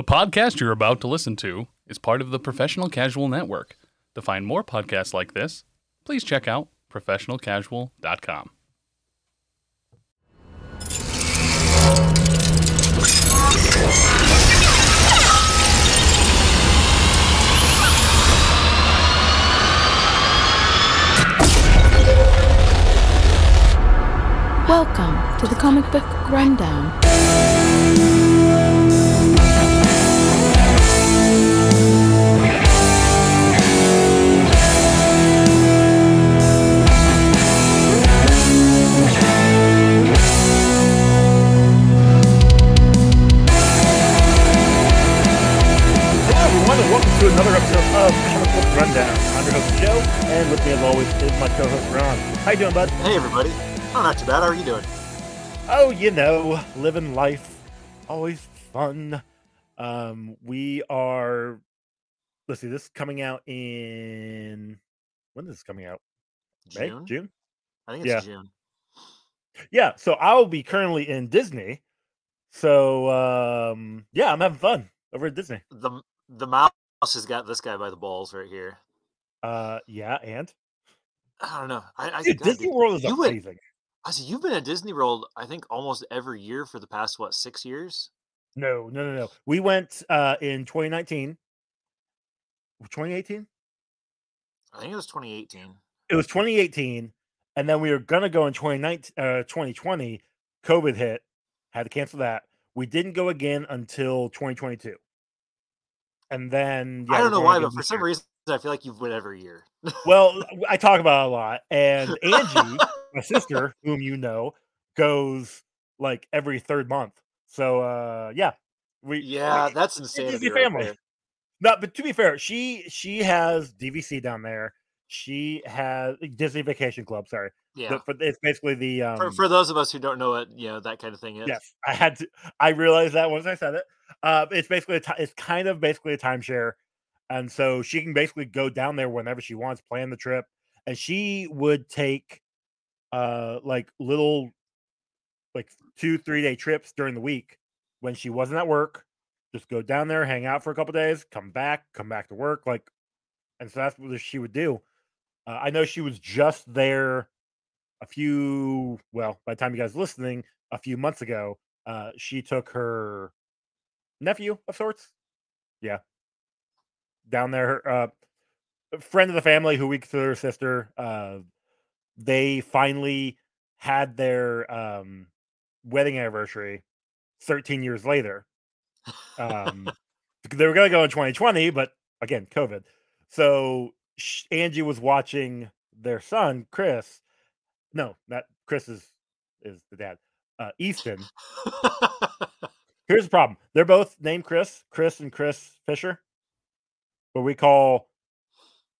The podcast you're about to listen to is part of the Professional Casual Network. To find more podcasts like this, please check out professionalcasual.com. Welcome to the Comic Book Rundown. Another episode of Comic Book Rundown. I'm your host Joe, and with me, as always, is my co-host Ron. How you doing, bud? Hey everybody. Oh, not too bad. How are you doing? Oh, you know, living life, always fun. Um, we are. Let's see, this is coming out in when is this coming out? May, June? June. I think it's Yeah. June. Yeah, so I'll be currently in Disney. So um, yeah, I'm having fun over at Disney. The the mouse has got this guy by the balls right here. Uh, yeah, and I don't know. I, I dude, God, Disney dude, World is you went- amazing. I see you've been at Disney World. I think almost every year for the past what six years. No, no, no, no. We went uh in 2019. 2018? I think it was 2018. It was 2018, and then we were gonna go in 2019, uh, 2020. COVID hit, had to cancel that. We didn't go again until 2022, and then yeah, I don't know why, but for some year. reason I feel like you've went every year. well, I talk about it a lot, and Angie, my sister, whom you know, goes like every third month. So uh, yeah, we yeah, we- that's insanity. Right family. there. No, but to be fair, she she has DVC down there. She has Disney Vacation Club. Sorry, Yeah. The- it's basically the um, for, for those of us who don't know what you know that kind of thing is. yes. I had to. I realized that once I said it. Uh, it's basically a ti- it's kind of basically a timeshare, and so she can basically go down there whenever she wants, plan the trip, and she would take uh like little like two three day trips during the week when she wasn't at work just go down there hang out for a couple days come back come back to work like and so that's what she would do uh, i know she was just there a few well by the time you guys are listening a few months ago uh she took her nephew of sorts yeah down there uh friend of the family who we consider her sister uh they finally had their um wedding anniversary 13 years later um they were going to go in 2020 but again covid. So angie was watching their son chris no not chris is is the dad uh easton. Here's the problem they're both named chris chris and chris fisher but we call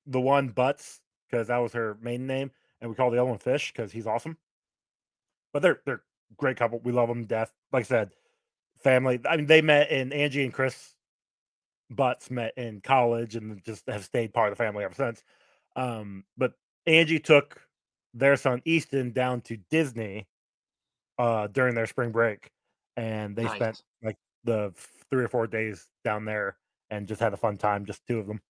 the one butts because that was her maiden name and we call the other one fish because he's awesome. But they're they're great couple we love them death. Like i said family i mean they met in angie and chris butts met in college and just have stayed part of the family ever since um but angie took their son easton down to disney uh during their spring break and they spent like the three or four days down there and just had a fun time just two of them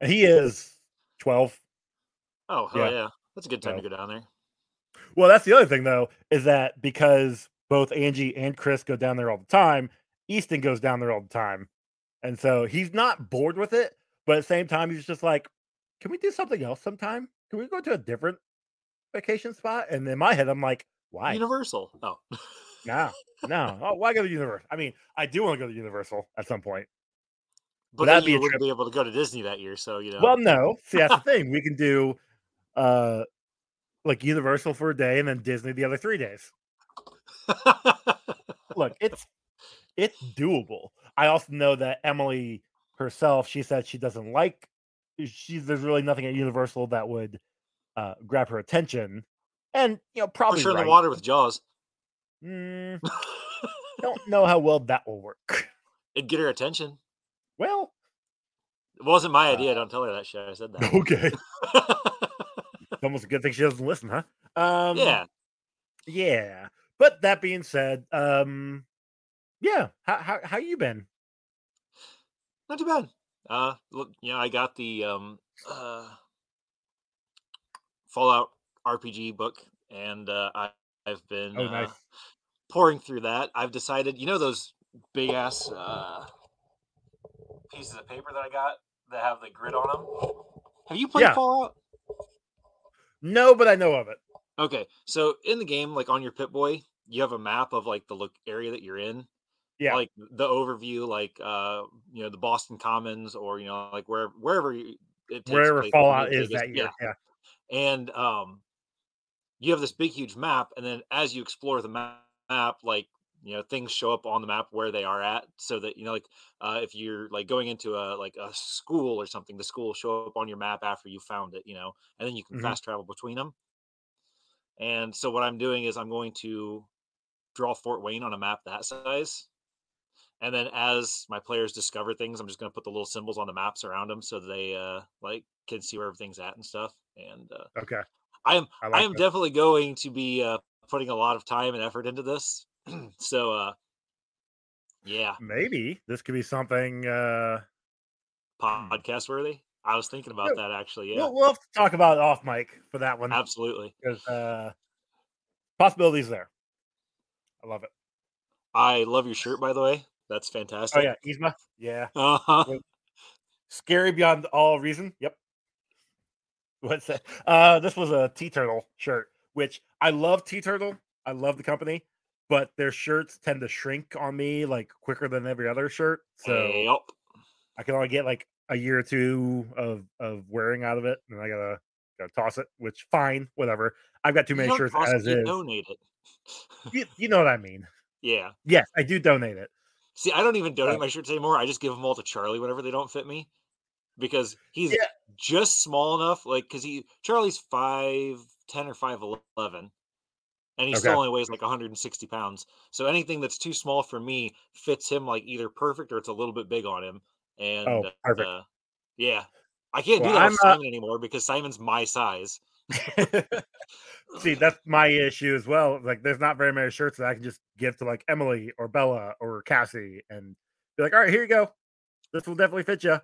and he is 12 oh hell Yeah. yeah. That's a good time So- to go down there. Well, that's the other thing though, is that because both Angie and Chris go down there all the time, Easton goes down there all the time. And so he's not bored with it, but at the same time, he's just like, Can we do something else sometime? Can we go to a different vacation spot? And in my head, I'm like, why? Universal. Oh. no, no. Oh, why go to Universal? I mean, I do want to go to Universal at some point. But that'd then be you wouldn't be able to go to Disney that year, so you know. Well, no. See, that's the thing. We can do uh like Universal for a day and then Disney the other three days. look, it's it's doable. I also know that Emily herself, she said she doesn't like she's there's really nothing at Universal that would uh grab her attention. And you know, probably Push her in the water with Jaws. Mm, don't know how well that will work. It'd get her attention. Well, It wasn't my Uh, idea. Don't tell her that shit. I said that. okay. It's almost a good thing she doesn't listen, huh? Um yeah. Yeah. But that being said, um Yeah. How how how you been? Not too bad. Uh, look, you know, I got the um, uh, Fallout RPG book, and uh, I, I've been Oh, uh, pouring through that. I've decided, you know, those big ass uh, pieces of paper that I got that have the grid on them. Have you played Yeah. Fallout? No, but I know of it. Okay, so in the game, like on your Pip Boy, you have a map of like the look area that you're in. Yeah. Like the overview, like uh, you know, the Boston Commons, or you know, like where wherever you, Wherever place, Fallout is that year. Yeah. and um you have this big huge map and then as you explore the ma- map like you know things show up on the map where they are at so that you know like uh, if you're like going into a like a school or something the school will show up on your map after you found it you know and then you can Mhm. fast travel between them and so what i'm doing is i'm going to draw fort wayne on a map that size and then as my players discover things i'm just going to put the little symbols on the maps around them so they uh like can see where everything's at and stuff and uh Okay. I am I I am that. definitely going to be uh, putting a lot of time and effort into this. so, uh, yeah, Maybe this could be something. uh podcast worthy. I was thinking about Yeah. that actually. Yeah, we'll, we'll have to talk about it off mic for that one absolutely. because uh, possibilities there. I love it. I love your shirt, by the way. That's fantastic. Oh fantastic. yeah, Yzma. Yeah, Uh-huh. scary beyond all reason. Yep. What's that? Uh, this was a TeeTurtle shirt, which I love. TeeTurtle. I love the company, but their shirts tend to shrink on me like quicker than every other shirt. So Yep. I can only get like a year or two of of wearing out of it, and I gotta gotta toss it. Which fine, whatever. I've got too You many don't shirts toss it, as you donate it. You, you know what I mean? yeah. Yes, I do donate it. See, I don't even donate my shirts anymore. I just give them all to Charlie whenever they don't fit me, because he's Yeah. just small enough. Like, because he Charlie's five ten or five eleven, and he still only weighs like 160 pounds. So anything that's too small for me fits him like either perfect or it's a little bit big on him. And Oh, perfect. uh, yeah, I can't Well, do that I'm, with uh, Simon anymore because Simon's my size. See, that's my issue as well. Like, there's not very many shirts that I can just give to like Emily or Bella or Cassie and be like, all right, here you go. This will definitely fit you.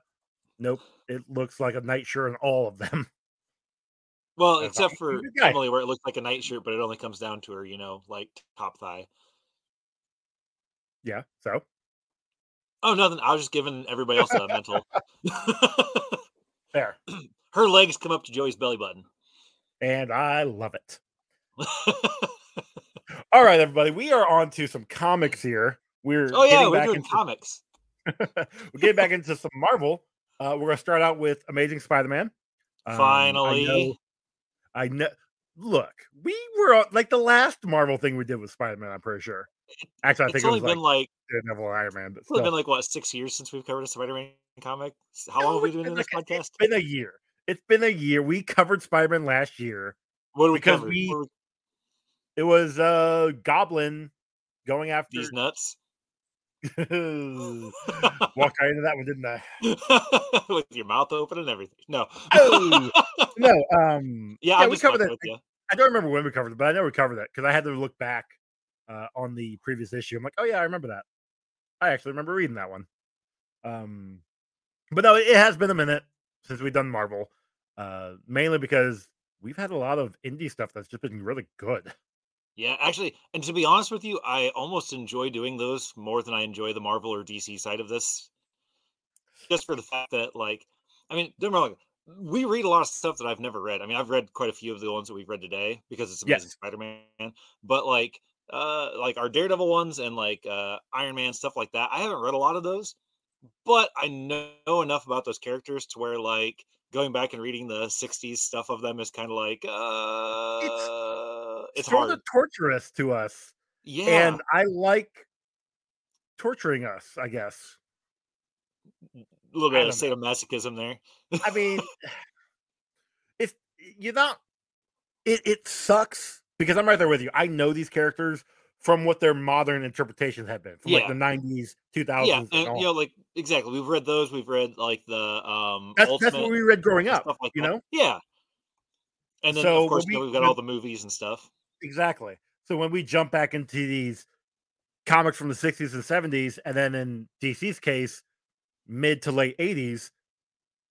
Nope. It looks like a night shirt on all of them. Well, except for Emily, where it looks like a night shirt, but it only comes down to her, you know, like top thigh. Yeah. So, Oh, nothing. I was just giving everybody else a mental. fair. Her legs come up to Joey's belly button. And I love it. All right, everybody. We are on to some comics here. We're oh yeah, we're back doing into comics. we're getting back into some Marvel. Uh, we're gonna start out with Amazing Spider-Man. Um, Finally. I know, I know. Look, we were like the last Marvel thing we did with Spider-Man. I'm pretty sure. Actually, I It's think it only was been like Daredevil and Iron Man. But it's only been like what six years since we've covered a Spider-Man comic. How long have we been doing this like a- podcast? It's been a year. It's been a year. We covered Spider-Man last year. What we because cover? we- It was uh Goblin going after these nuts walked right into that one, didn't I? with your mouth open and everything. No, Oh, no, um, yeah, I'm we covered that. you. I don't remember when we covered it, but I know we covered that because I had to look back uh, on the previous issue. I'm like, oh yeah, I remember that. I actually remember reading that one. Um, but no, it has been a minute since we've done Marvel, uh, mainly because we've had a lot of indie stuff that's just been really good. Yeah, actually, and to be honest with you, I almost enjoy doing those more than I enjoy the Marvel or DC side of this. Just for the fact that, like, I mean, don't wrong, we read a lot of stuff that I've never read. I mean, I've read quite a few of the ones that we've read today because it's Amazing Yes. Spider-Man. But like, uh, like our Daredevil ones and like uh, Iron Man stuff like that, I haven't read a lot of those. But I know enough about those characters to where, like, going back and reading the '60s stuff of them is kind of like, uh, it's, sort hard. of torturous to us, Yeah, and I like torturing us. I guess. a little bit of sadomasochism there. I mean, it's you're not. It it sucks because I'm right there with you. I know these characters from what their modern interpretations have been from like the 90s, 2000s. yeah, and and you know, like exactly. We've read those. We've read like the um that's Ultimate that's what we read growing up. like you that. know Yeah. And then So of course when you know, we- we've got when- all the movies and stuff. exactly. So when we jump back into these comics from the 60s and 70s, and then in DC's case, mid to late 80s,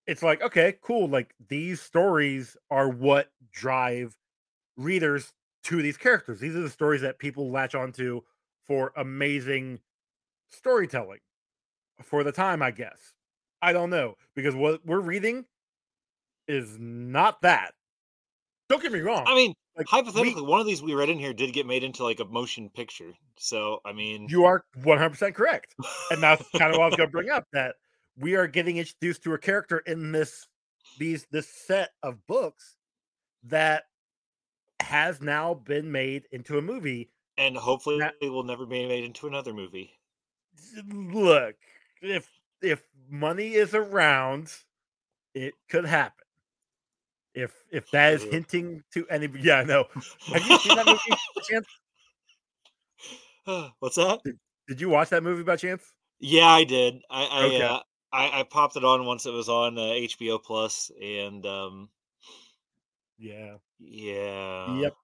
it's like, okay, cool. Like these stories are what drive readers to these characters. These are the stories that people latch onto for amazing storytelling for the time, I guess. I don't know because what we're reading is not that. Don't get me wrong. I mean, like, hypothetically, one of these we read in here did get made into like a motion picture. So, I mean, you are 100% correct. And that's kind of what I was going to bring up that we are getting introduced to a character in this these this set of books that has now been made into a movie and hopefully it will never be made into another movie. look if if money is around it could happen if if that is hinting to any yeah i know have you seen that movie by chance What's that? did you watch that movie by chance Yeah, I did. I I, Okay. uh, I I popped it on once it was on uh, HBO Plus, and um, yeah. Yeah. yep.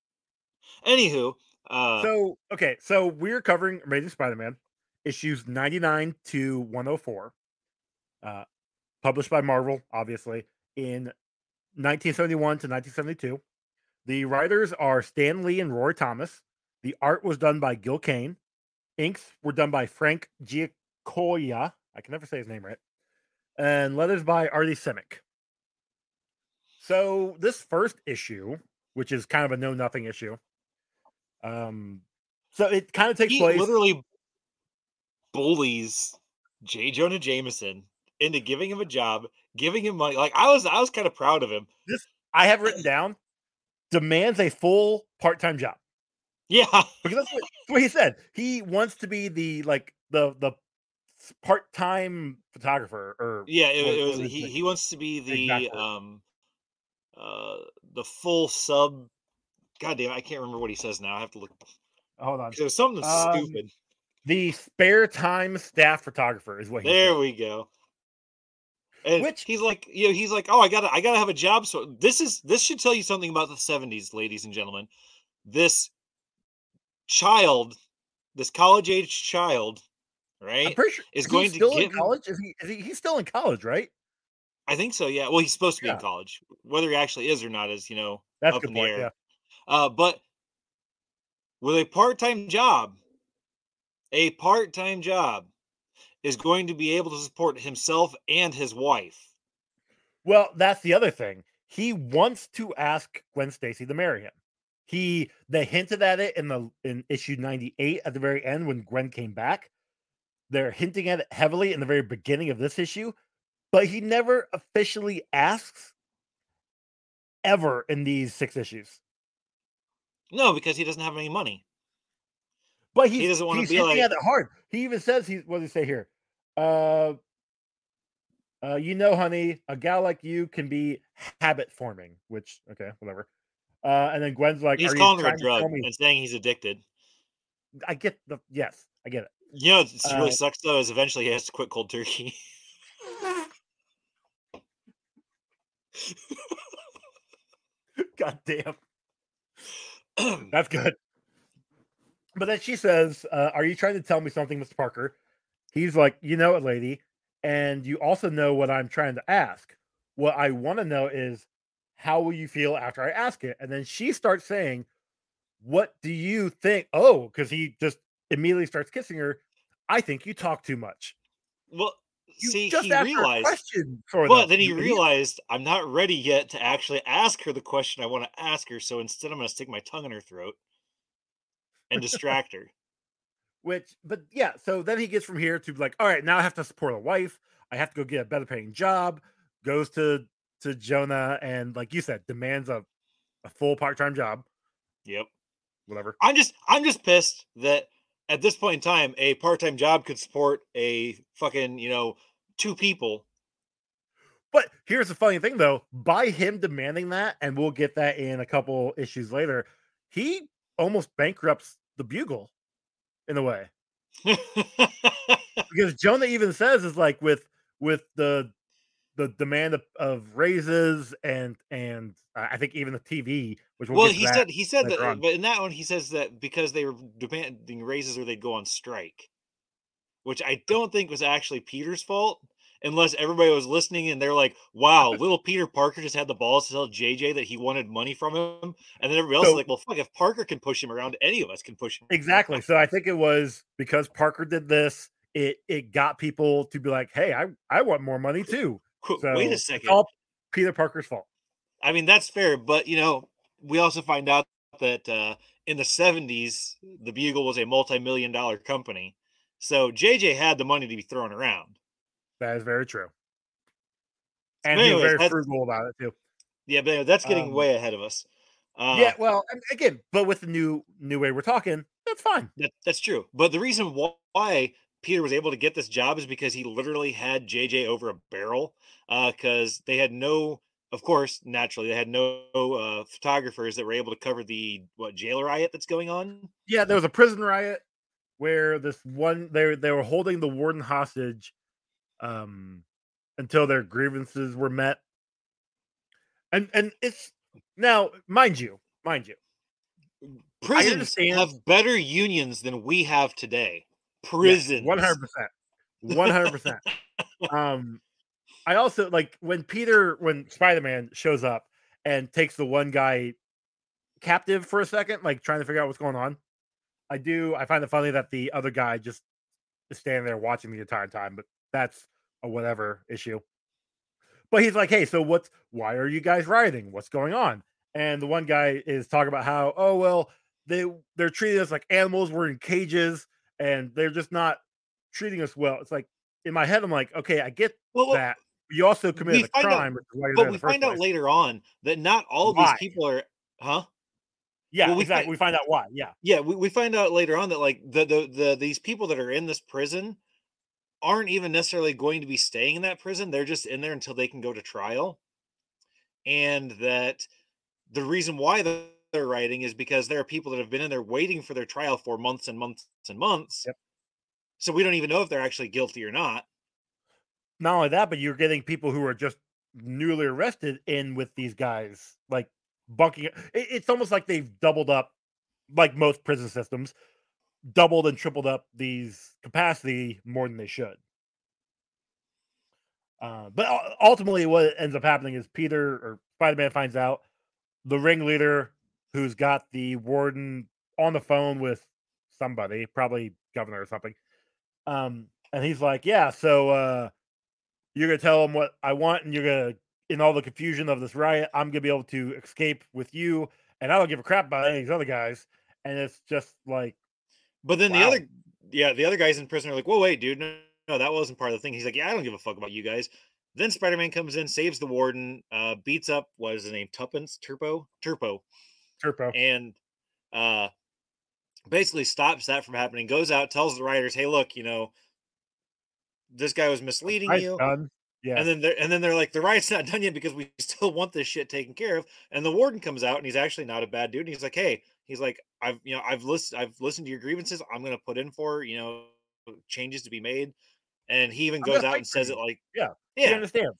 Anywho, uh, so okay so we're covering amazing spider-man issues 99 to 104 uh published by marvel obviously in 1971 to 1972 the writers are stan lee and roy thomas. The art was done by gil kane. Inks were done by frank giacoia i can never say his name right and letters by artie simek so this first issue which is kind of a know nothing issue um so it kind of takes he place literally bullies J. Jonah Jameson into giving him a job, giving him money. Like I was, I was kind of proud of him. I have written down demands a full part-time job Yeah, because that's what, that's what he said. He wants to be the like the the part-time photographer or yeah. It, what- it was he. He wants to be the Exactly. um, uh, the full sub. God damn, I can't remember what he says now. I have to look. hold on. Was something Um, stupid. The spare time staff photographer is what he There said. we go. And Which- he's like, you know, he's like, oh, I gotta, I gotta have a job. So this is this should tell you something about the '70s, ladies and gentlemen. This child, this college age child, I'm right? pretty sure is going to still in get college. Is he, is he? He's still in college, right? I think so. Yeah. Well, he's supposed to be in college. Whether he actually is or not is, you know, That's up in the point. air. Yeah. Uh, but with a part-time job, a part-time job is going to be able to support himself and his wife. Well, that's the other thing. He wants to ask Gwen Stacy to marry him. He they hinted at it in the in issue 98 at the very end when Gwen came back. They're hinting at it heavily in the very beginning of this issue, but he never officially asks ever in these six issues. No, because he doesn't have any money. But he's, doesn't wanna he's be like- at it hard. He even says he's what does he say here? Uh uh, you know, honey, a gal like you can be habit forming, which okay, whatever. Uh, and then Gwen's like, He's "Are you calling her a drug and saying he's addicted. I get the yes, I get it. You know, it's really Uh, sucks though. Is eventually he has to quit cold turkey. God damn, that's good. But then she says, uh, "Are you trying to tell me something, Mr. Parker?" He's like, "You know it, lady, and you also know what I'm trying to ask. What I want to know is, how will you feel after I ask it?" And then she starts saying, "What do you think?" Oh, because he just immediately starts kissing her. I think you talk too much. well, You see, just he asked her a realized, question, sort but then he idiot. realized I'm not ready yet to actually ask her the question I want to ask her. So instead, I'm going to stick my tongue in her throat and distract her. Which, but yeah, so then he gets from here to like, all right, now I have to support a wife. I have to go get a better paying job. Goes to to Jonah and like you said, demands a a full part time job. Yep. Whatever. I'm just I'm just pissed that at this point in time a part-time job could support a fucking, you know, two people. But here's the funny thing though, by him demanding that, and we'll get that in a couple issues later, he almost bankrupts the bugle in a way. because Jonah even says is like with with the the demand of, of raises and and uh, I think even the TV, which we'll, Well, he said he said that, on. but in that one he says that because they were demanding raises or they'd go on strike, which I don't think was actually Peter's fault, unless everybody was listening and they're like, "Wow, little Peter Parker just had the balls to tell JJ that he wanted money from him," and then everybody else So- is like, "Well, fuck, if Parker can push him around, any of us can push him." Exactly. So I think it was because Parker did this. It it got people to be like, "Hey, I I want more money too." So Wait a second. all Peter Parker's fault. I mean, that's fair, but you know, we also find out that uh, in the '70s, the Bugle was a multi-million dollar company, so JJ had the money to be thrown around. That is very true. And But he was very frugal about it too. Yeah, but anyway, that's getting Um, way ahead of us. Uh, yeah, well, again, but with the new new way we're talking, that's fine. That, that's true. But the reason why Peter was able to get this job is because he literally had JJ over a barrel. Because they had no, of course, naturally, they had no uh, photographers that were able to cover the what jail riot that's going on. Yeah, there was a prison riot where this one they they were holding the warden hostage um until their grievances were met. And and it's now, mind you, mind you, Prisons have better unions than we have today. Prisons, one hundred percent, one hundred percent. Um, I also like when Peter, when Spider Man shows up and takes the one guy captive for a second, like trying to figure out what's going on. I do. I find it funny that the other guy just is standing there watching me the entire time, but that's a whatever issue. But he's like, "Hey, so what's? Why are you guys rioting? What's going on?" And the one guy is talking about how, "Oh well, they they're treating us like animals. We're in cages, and they're just not treating us well." It's like in my head, I'm like, "Okay, I get Well, that." You also committed a out- crime, which is why you're there but we find out later on that not all of Why? these people are, huh? Yeah, well, we exactly. find- we find out why. Yeah, Yeah, we, we find out later on that like the, the the these people that are in this prison aren't even necessarily going to be staying in that prison. They're just in there until they can go to trial. And that the reason why they're they're writing is because there are people that have been in there waiting for their trial for months and months and months. Yep. So we don't even know if they're actually guilty or not. not only that, but you're getting people who are just newly arrested in with these guys, like bunking. It, it's almost like they've doubled up, like most prison systems, doubled and tripled up these capacity more than they should. Uh, but ultimately, what ends up happening is Peter or Spider Man finds out the ringleader who's got the warden on the phone with somebody, probably governor or something. Um, and he's like, Yeah, so uh, you're gonna tell him what I want, and you're gonna, in all the confusion of this riot, I'm gonna be able to escape with you, and I don't give a crap about any of these other guys. And it's just like, But then the other, yeah, the other guys in prison are like, "Whoa, wait, dude, no, no, that wasn't part of the thing." He's like, "Yeah, I don't give a fuck about you guys." Then Spider Man comes in, saves the warden, uh, beats up what is his name, Tuppence, Turpo, Turpo, Turpo. and uh, basically stops that from happening. Goes out, tells the writers, "Hey, look, you know, this guy was misleading Nice you." done. Yeah. And then they're and then they're like, the riot's not done yet because we still want this shit taken care of. And the warden comes out and he's actually not a bad dude. And he's like, hey, he's like, I've you know, I've listened, I've listened to your grievances. I'm gonna put in for you know changes to be made. And he even goes out and says you. it like, Yeah, yeah. understands.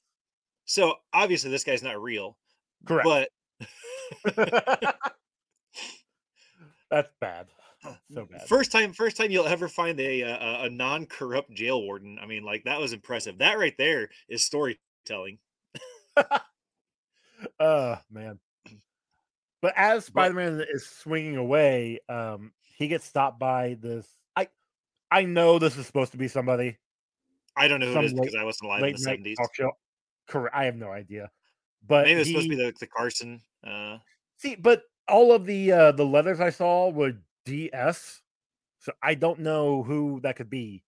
So obviously this guy's not real, Correct. but That's bad. So bad. first time, first time you'll ever find a a, a non corrupt jail warden. I mean, like that was impressive. That right there is storytelling. uh man. But as Spider-Man is swinging away, um, he gets stopped by this. I I know this is supposed to be somebody I don't know who it is late- because I wasn't alive in the seventies. talk show. Correct. I have no idea. But Maybe it's supposed to be the, the Carson. Uh, see, but all of the uh the letters I saw were DS, so I don't know who that could be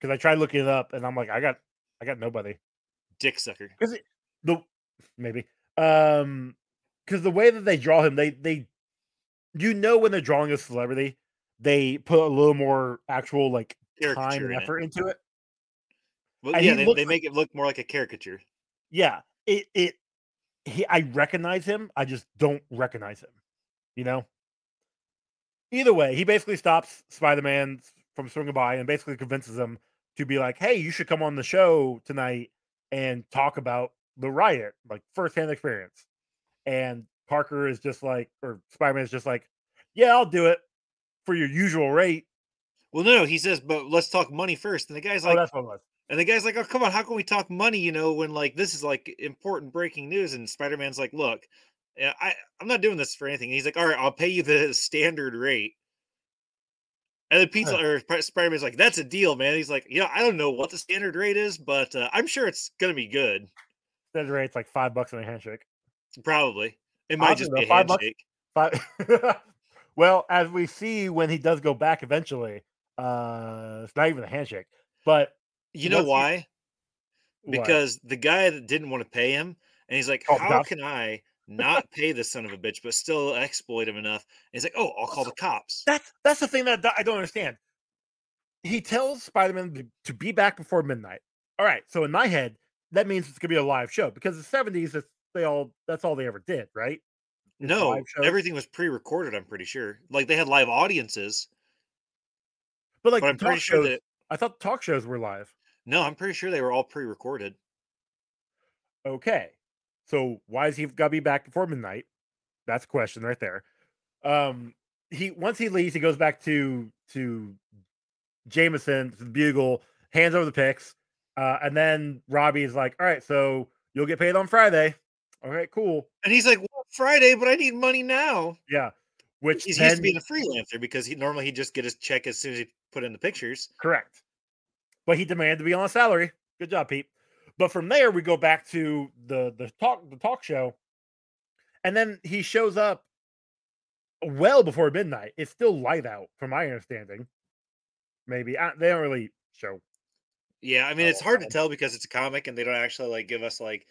because I tried looking it up and I'm like, I got I got nobody. dick sucker. because the maybe um because the way that they draw him they they you know when they're drawing a celebrity they put a little more actual like time and in it. effort into it Well, And yeah, he they, they like- make it look more like a caricature. yeah it it he i recognize him i just don't recognize him you know either way he basically stops spider-man from swinging by and basically convinces him to be like hey you should come on the show tonight and talk about the riot, like firsthand experience. And Parker is just like, or Spider Man is just like, yeah, I'll do it for your usual rate. Well, no, he says, but let's talk money first. And the guy's like, oh, like, that's what it was. and the guy's like, oh, come on, how can we talk money? You know, when like this is like important breaking news. And Spider Man's like, look, yeah, I I'm not doing this for anything. He's like, all right, I'll pay you the standard rate. And then Pizza or Spider Man's like, that's a deal, man. He's like, yeah, I don't know what the standard rate is, but uh, I'm sure it's gonna be good. Standard rate's like five bucks on a handshake. Probably. It might just be a five bucks? handshake. But well, as we see when he does go back eventually, uh it's not even a handshake. But You know Once he- why? what? Because the guy that didn't want to pay him, and he's like, Oh, how can I not pay this son of a bitch, but still exploit him enough? And he's like, oh, I'll call the cops. that's that's the thing that I don't understand. He tells Spider-Man to, to be back before midnight. All right, so in my head, that means it's gonna be a live show because the 70s they all that's all they ever did, right? Is No, everything was pre-recorded. I'm pretty sure. Like they had live audiences, But like but I'm pretty talk sure that I thought the talk shows were live. no, I'm pretty sure they were all pre-recorded. Okay. So why is he got to be back before midnight? That's a question right there. Um, he once he leaves, he goes back to to Jameson to the bugle, hands over the picks, uh, and then Robbie's like, "All right, so you'll get paid on Friday." All right, cool. And he's like, well, Friday, but I need money now. Yeah. Which He's then, used to being a freelancer because he normally he'd just get his check as soon as he put in the pictures. correct, but he demanded to be on a salary. Good job, Pete. But from there, we go back to the the talk the talk show, and then he shows up well before midnight. It's still light out, from my understanding. Maybe I, they don't really show. Yeah, I mean it's hard to tell because it's a comic and they don't actually like give us like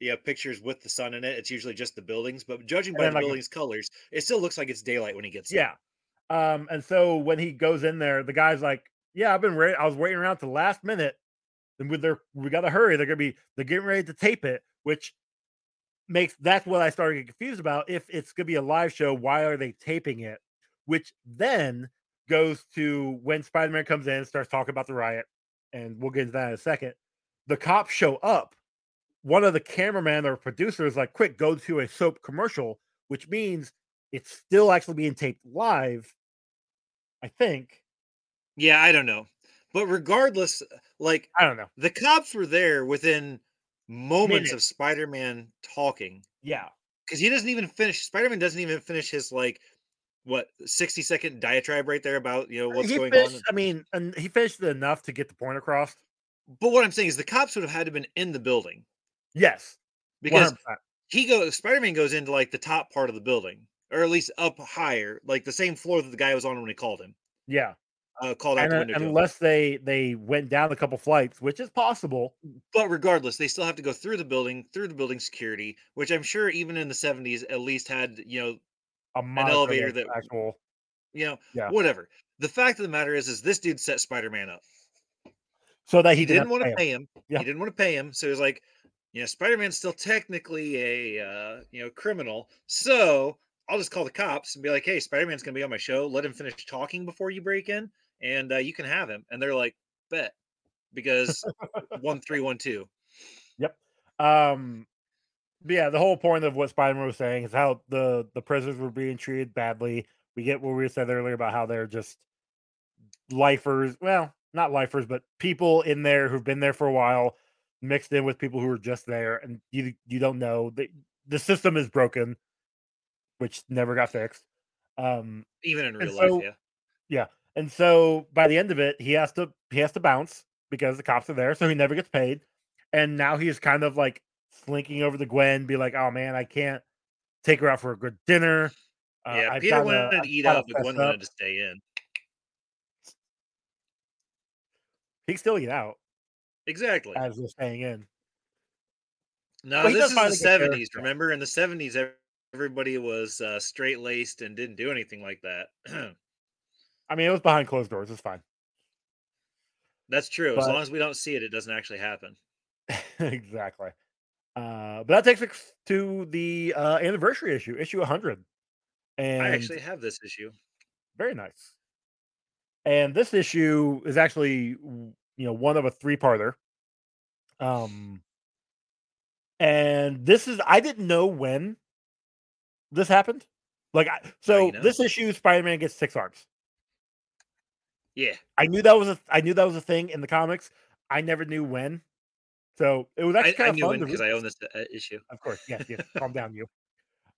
yeah pictures with the sun in it. It's usually just the buildings, but judging by then, the like, buildings' colors, it still looks like it's daylight when he gets there. Yeah. Um, and so when he goes in there, the guy's like, "Yeah, I've been ready. I was waiting around to the last minute, and with their we got to hurry. They're gonna be they're getting ready to tape it, which makes that's what I started getting confused about. If it's gonna be a live show, why are they taping it? Which then goes to when Spider Man comes in and starts talking about the riot, and we'll get into that in a second. The cops show up. One of the cameraman or producers like, "Quick, go to a soap commercial," which means it's still actually being taped live. I think. Yeah, I don't know. But regardless, like I don't know. the cops were there within moments of Spider-Man talking Yeah. because he doesn't even finish. Spider-Man doesn't even finish his like what sixty second diatribe right there about you know uh, what's he going finished, on. I mean, and he finished it enough to get the point across. But what I'm saying is the cops would have had to been in the building Yes. because 100%. he goes Spider-Man goes into like the top part of the building or at least up higher, like the same floor that the guy was on when he called him. Yeah. Uh, called out And, the window. to him. unless they they went down a couple flights, which is possible. But regardless, they still have to go through the building, through the building security, which I'm sure even in the 70s at least had, you know, A monitor elevator that- actual. you know, Yeah. whatever. The fact of the matter is, is this dude set Spider-Man up. So that he, He, did didn't not want to him. pay him. Yeah. He didn't want to pay him, so he was like, you know, Spider-Man's still technically a, uh, you know, criminal. So I'll just call the cops and be like, hey, Spider-Man's gonna be on my show. Let him finish talking before you break in, and uh, you can have him. And they're like, bet, because one three one two. Yep. Um, yeah, the whole point of what Spider-Man was saying is how the the prisoners were being treated badly. We get what we said earlier about how they're just lifers. Well, not lifers, but people in there who've been there for a while, mixed in with people who are just there, and you you don't know the the system is broken, which never got fixed. Um, Even in real life, so- yeah. And so by the end of it, he has to he has to bounce because the cops are there, so he never gets paid. And now he's kind of like slinking over to Gwen, be like, "Oh man, I can't take her out for a good dinner." Uh, yeah, I've Peter wanted to eat out, but Gwen up." wanted to stay in. He still eat out Exactly. as staying in. No, he this is the seventies. Remember, in the seventies, everybody was uh, straight laced and didn't do anything like that. I mean, it was behind closed doors. It's fine. That's true. as long as we don't see it, it doesn't actually happen. exactly. Uh, but that takes us to the uh, anniversary issue, issue 100. And I actually have this issue. Very nice. And this issue is actually, you know, one of a three-parter. Um, and this is I didn't know when this happened. Like, I, so this issue, Spider-Man gets six arms. Yeah. I knew that was a I knew that was a thing in the comics. I never knew when. So it was I, actually kind I of knew fun because. I own this uh, issue. Of course, yes, yes. calm down, you.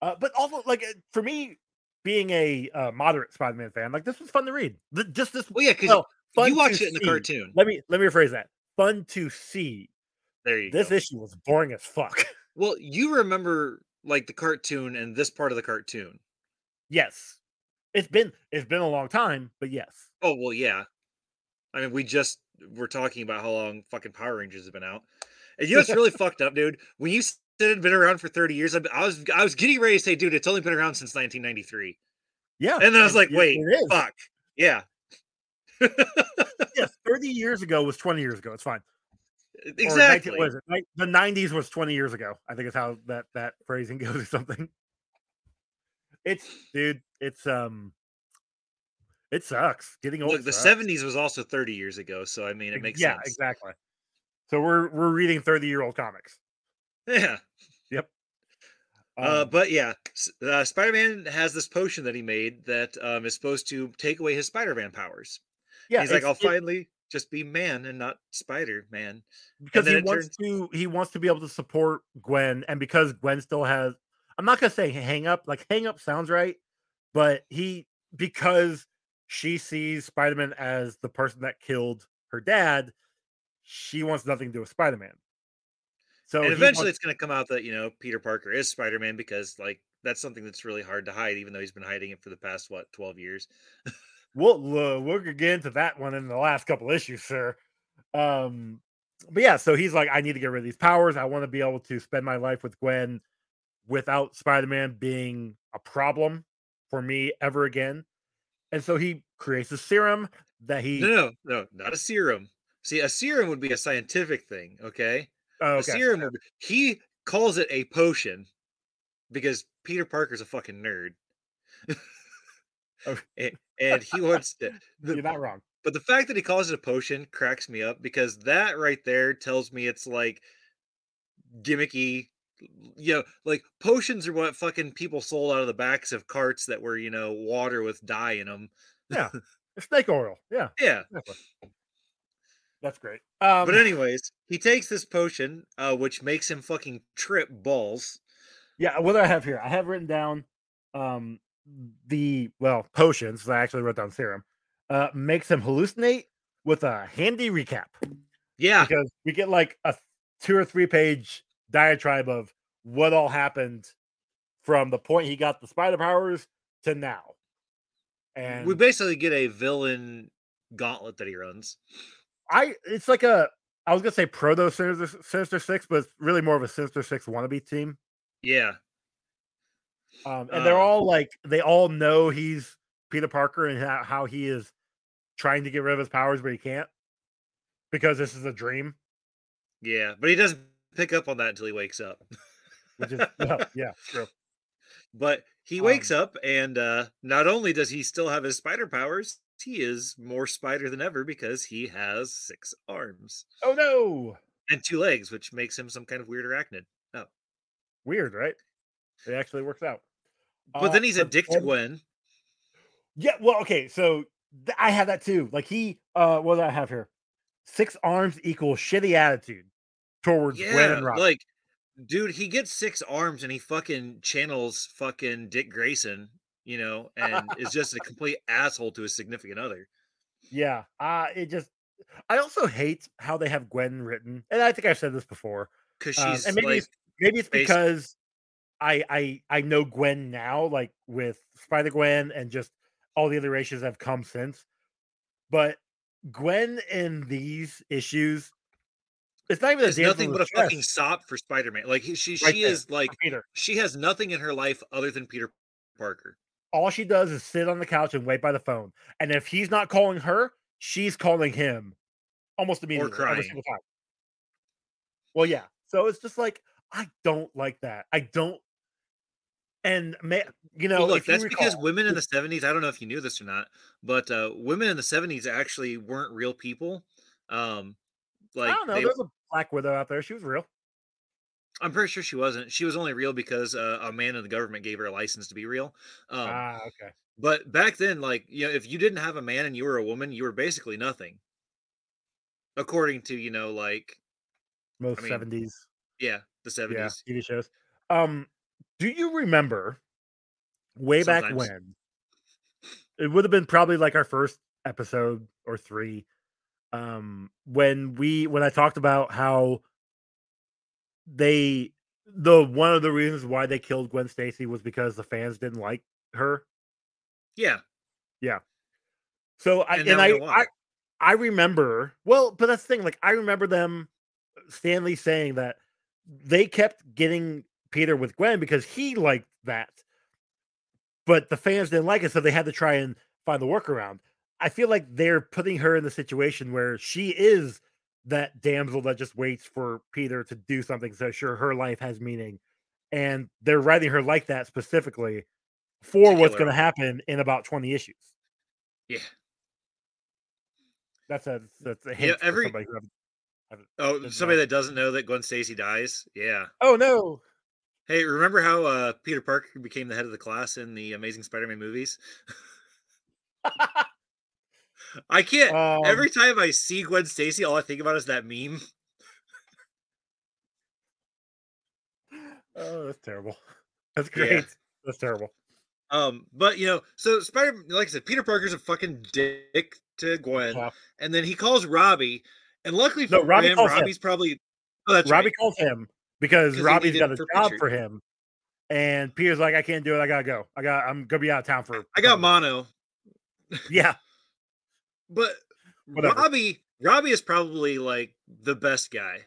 Uh, but also, like uh, for me, being a uh, moderate Spider-Man fan, like this was fun to read. Th- Just this, Well, yeah, because well, you watched it in the see. cartoon. Let me let me rephrase that. Fun to see. There you This go. issue was boring as fuck. Well, you remember like the cartoon and this part of the cartoon. yes, it's been it's been a long time, but yes. Oh well, yeah. I mean, we just were talking about how long fucking Power Rangers have been out, and you know what's really fucked up, dude? When you said it had been around for thirty years, I, I was I was getting ready to say, dude, it's only been around since 1993, Yeah, and then I was like, wait, fuck, yeah, Yes, thirty years ago was twenty years ago. It's fine. 19 exactly. what is it? The nineties was twenty years ago. I think is how that that phrasing goes or something. It's dude. It's um. It sucks. Getting old. Look, the 70s was also 30 years ago, so I mean, it makes yeah, sense. exactly. So we're we're reading thirty year old comics. Yeah. Yep. Uh, Um, but yeah, uh, Spider-Man has this potion that he made that um, is supposed to take away his Spider-Man powers. yeah, He's like, I'll it- finally just be man and not Spider-Man. because he wants to he wants to be able to support Gwen, and because Gwen still has I'm not gonna say hang up, like hang up sounds right, but he because she sees Spider-Man as the person that killed her dad, she wants nothing to do with Spider-Man. So and eventually wants- it's going to come out that, you know, Peter Parker is Spider-Man because, like, that's something that's really hard to hide, even though he's been hiding it for the past, what, 12 years? we'll uh, we'll get into that one in the last couple issues, sir. Um, but yeah, so he's like, I need to get rid of these powers. I want to be able to spend my life with Gwen without Spider-Man being a problem for me ever again. And so he creates a serum that he No, no, no, not a serum. See, a serum would be a scientific thing, okay? oh, A serum would be, he calls it a potion because Peter Parker's a fucking nerd. Okay. and, and he wants to the- You're not wrong. But the fact that he calls it a potion cracks me up because that right there tells me it's like gimmicky. You know, like potions are what fucking people sold out of the backs of carts that were, you know, water with dye in them. It's snake oil. Yeah, Yeah. That's great. Um, But anyways, he takes this potion, uh, which makes him fucking trip balls. Yeah, what do I have here? I have written down um the well potions. I actually wrote down serum. Uh, makes him hallucinate with a handy recap Yeah. because we get like a two or three page diatribe of what all happened from the point he got the spider powers to now. And we basically get a villain gauntlet that he runs. I it's like a I was gonna say proto Sinister, Sinister Six, but it's really more of a Sinister Six wannabe team. Yeah. Um, and they're Uh. all like they all know he's Peter Parker and how, how he is trying to get rid of his powers, but he can't because this is a dream. Yeah. But he doesn't pick up on that until he wakes up. Which is well, yeah, true. But he wakes Um, up, and uh, not only does he still have his spider powers, he is more spider than ever because he has six arms Oh no, and two legs, which makes him some kind of weird arachnid. No. Weird, right? It actually works out. But Uh, then he's a dick to Gwen. Yeah, well, okay, so th- I have that too. Like he, uh, what do I have here? Six arms equals shitty attitude towards Gwen Yeah, and Rob. like, dude, he gets six arms and he fucking channels fucking Dick Grayson, you know, and is just a complete asshole to his significant other. Yeah, uh, it just. I also hate how they have Gwen written, and I think I've said this before. Because Um, she's and maybe like, it's, maybe it's because I I I know Gwen now, like with Spider Gwen and just all the iterations that have come since. But Gwen in these issues, it's not even a nothing but a fucking sop for Spider-Man. Like he, she, Right she there. is like Peter. she has nothing in her life other than Peter Parker. All she does is sit on the couch and wait by the phone, and if he's not calling her, she's calling him almost immediately every single time. Well, yeah. So it's just like I don't like that. I don't. And may, you know, Well, look, that's because women in the 70s, I don't know if you knew this or not, but uh, women in the 70s actually weren't real people. Um, like I don't know. they, There's a Black Widow out there. She was real. I'm pretty sure she wasn't. She was only real because uh, a man in the government gave her a license to be real. Um, Ah, okay. but back then, like you know, if you didn't have a man and you were a woman, you were basically nothing. According to you know, like Most mean, seventies, yeah, the 70s yeah. TV shows. Um, do you remember way back when? It would have been probably like our first episode or three. Um, when we when I talked about how they the one of the reasons why they killed Gwen Stacy was because the fans didn't like her. Yeah, yeah. So I And and, I. I I remember well, but that's the thing. Like I remember them Stan Lee saying that they kept getting Peter with Gwen because he liked that, but the fans didn't like it, so they had to try and find the workaround. I feel like they're putting her in the situation where she is that damsel that just waits for Peter to do something so sure her life has meaning, and they're writing her like that specifically for what's going to happen in about twenty issues. yeah. That's a that's a hint for every- somebody who Oh, somebody know. that doesn't know that Gwen Stacy dies. Yeah. Oh no! Hey, remember how uh, Peter Parker became the head of the class in the Amazing Spider-Man movies? I can't. Um, Every time I see Gwen Stacy, all I think about is that meme. oh, that's terrible. That's Yeah. great. That's terrible. Um, but you know, so Spider, like I said, Peter Parker's a fucking dick to Gwen, Yeah. and then he calls Robbie, and luckily No, for Robbie him, calls him. Robbie's probably. Oh, that's Robbie right. calls him because Robbie's got a for job for him, and Peter's like, "I can't do it. I gotta go. I got. I'm gonna be out of town for." I got mono. Yeah, but Whatever. Robbie, Robbie is probably like the best guy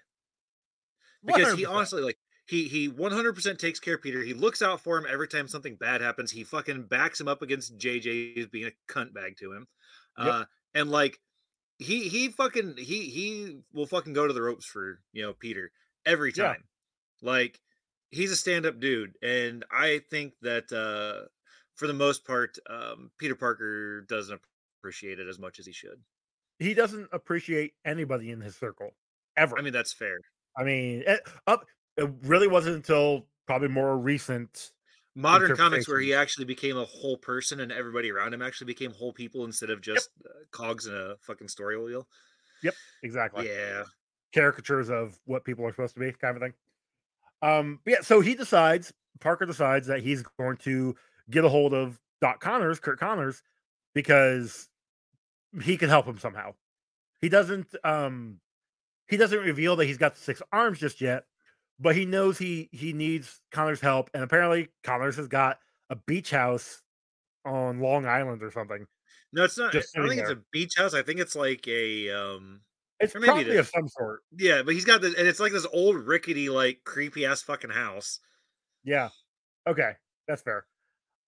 because he 100%. honestly like he he 100% takes care of Peter. He looks out for him every time something bad happens. He fucking backs him up against JJ who's being a cunt bag to him. Yep. Uh and like he he fucking he he will fucking go to the ropes for, you know, Peter every Yeah. time. Like he's a stand-up dude and I think that uh for the most part um Peter Parker doesn't appreciate it as much as he should. he doesn't appreciate anybody in his circle ever. I mean, that's fair. I mean, it, up. It really wasn't until probably more recent. modern comics where he actually became a whole person and everybody around him actually became whole people instead of just uh, cogs in a fucking story wheel. Yep, exactly. Yeah. caricatures of what people are supposed to be, kind of thing. Um, but yeah, so he decides, Parker decides that he's going to get a hold of Doc Connors, Curt Connors, because he can help him somehow. He doesn't um he doesn't reveal that he's got six arms just yet, but he knows he he needs Connors' help, and apparently Connors has got a beach house on Long Island or something. No, it's not. Just I don't think sitting it's a beach house. I think it's like a um It's maybe it probably of some sort. yeah, but he's got this and it's like this old rickety, like creepy ass fucking house. Yeah. Okay, that's fair.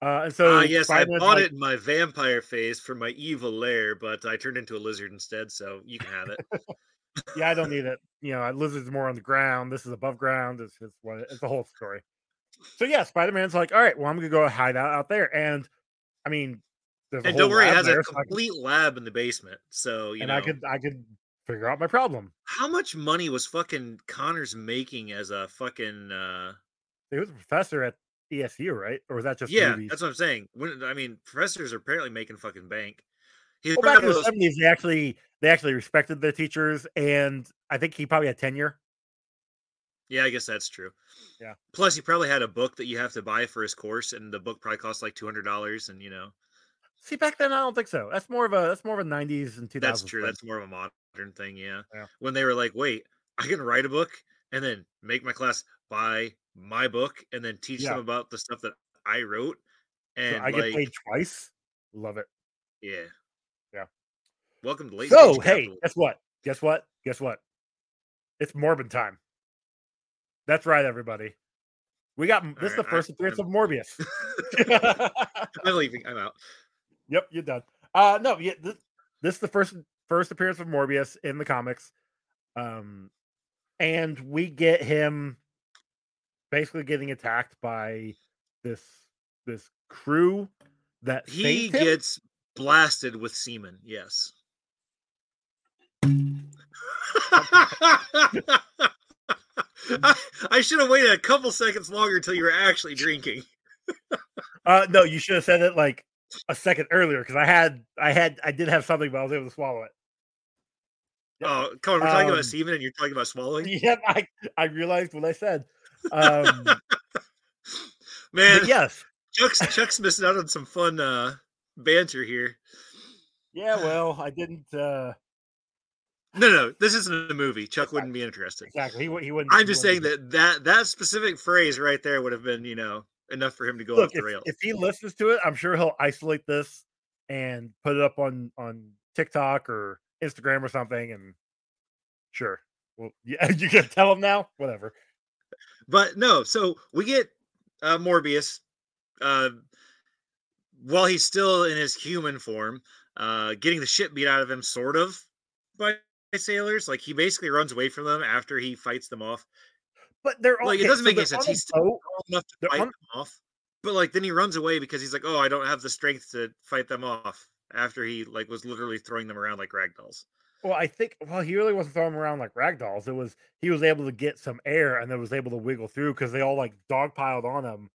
Uh, and so Ah, yes, Spider-Man's I bought like- it in my vampire phase for my evil lair, but I turned into a lizard instead, so you can have it. yeah, I don't need it. You know, lizards more on the ground. This is above ground. It's it's what it's the whole story. So yeah, Spider Man's like, all right, well, I'm gonna go hide out out there, and I mean, and don't worry, it has there, a so can- complete lab in the basement. So you and know I could I could figure out my problem. how much money was fucking Connors making as a fucking uh He was a professor at ESU, right? Or was that just yeah, movies? that's what I'm saying. When, I mean, professors are apparently making fucking bank. He's well, back in the those- seventies, they actually they actually respected their teachers, and I think he probably had tenure. yeah, I guess that's true. Yeah. Plus, he probably had a book that you have to buy for his course, and the book probably costs like two hundred dollars. And you know, See, back then I don't think so. That's more of a that's more of a '90s and 2000s. that's true. thing. That's more of a modern thing. Yeah. Yeah. When they were like, wait, I can write a book and then make my class buy my book and then teach Yeah. them about the stuff that I wrote. So And I get like, paid twice. Love it. yeah. Yeah. Welcome to late. So hey, guess what? Guess what? Guess what? It's Morbin time. That's right, everybody. We got this is the Alright, I- first appearance of I'm- Morbius. I'm leaving. I'm out. yep, you're done. Uh no, yeah, this, this is the first first appearance of Morbius in the comics. Um and we get him basically getting attacked by this this crew that He gets blasted with semen. Yes. I, I should have waited a couple seconds longer until you were actually drinking. Uh, no, you should have said it like a second earlier because I had, I had, I did have something, but I was able to swallow it. Yep. Oh, come on, we're talking Um, about semen and you're talking about swallowing. Yep, I, I realized what I said. Um, Man, yes, Chuck's Chuck's missing out on some fun uh banter here. yeah. Well, I didn't uh, No, no, this isn't a movie. Chuck wouldn't be interested. exactly. He, he wouldn't. I'm just saying that that that specific phrase right there would have been, you know, enough for him to go Look, off the if, rails. if he listens to it, I'm sure he'll isolate this and put it up on on TikTok or Instagram or something. And sure, well, yeah, you gonna tell him now? Whatever. But no, so we get uh, Morbius uh, while he's still in his human form, uh, getting the shit beat out of him, sort of by sailors. Like he basically runs away from them after he fights them off. But they're all Like, it doesn't so make any sense. He's still boat. Enough to They're fight on- them off, but like then he runs away because he's like, oh, I don't have the strength to fight them off. After he like was literally throwing them around like rag dolls. Well, I think well, he really wasn't throwing around like rag dolls. It was he was able to get some air and then was able to wiggle through because they all like dogpiled on him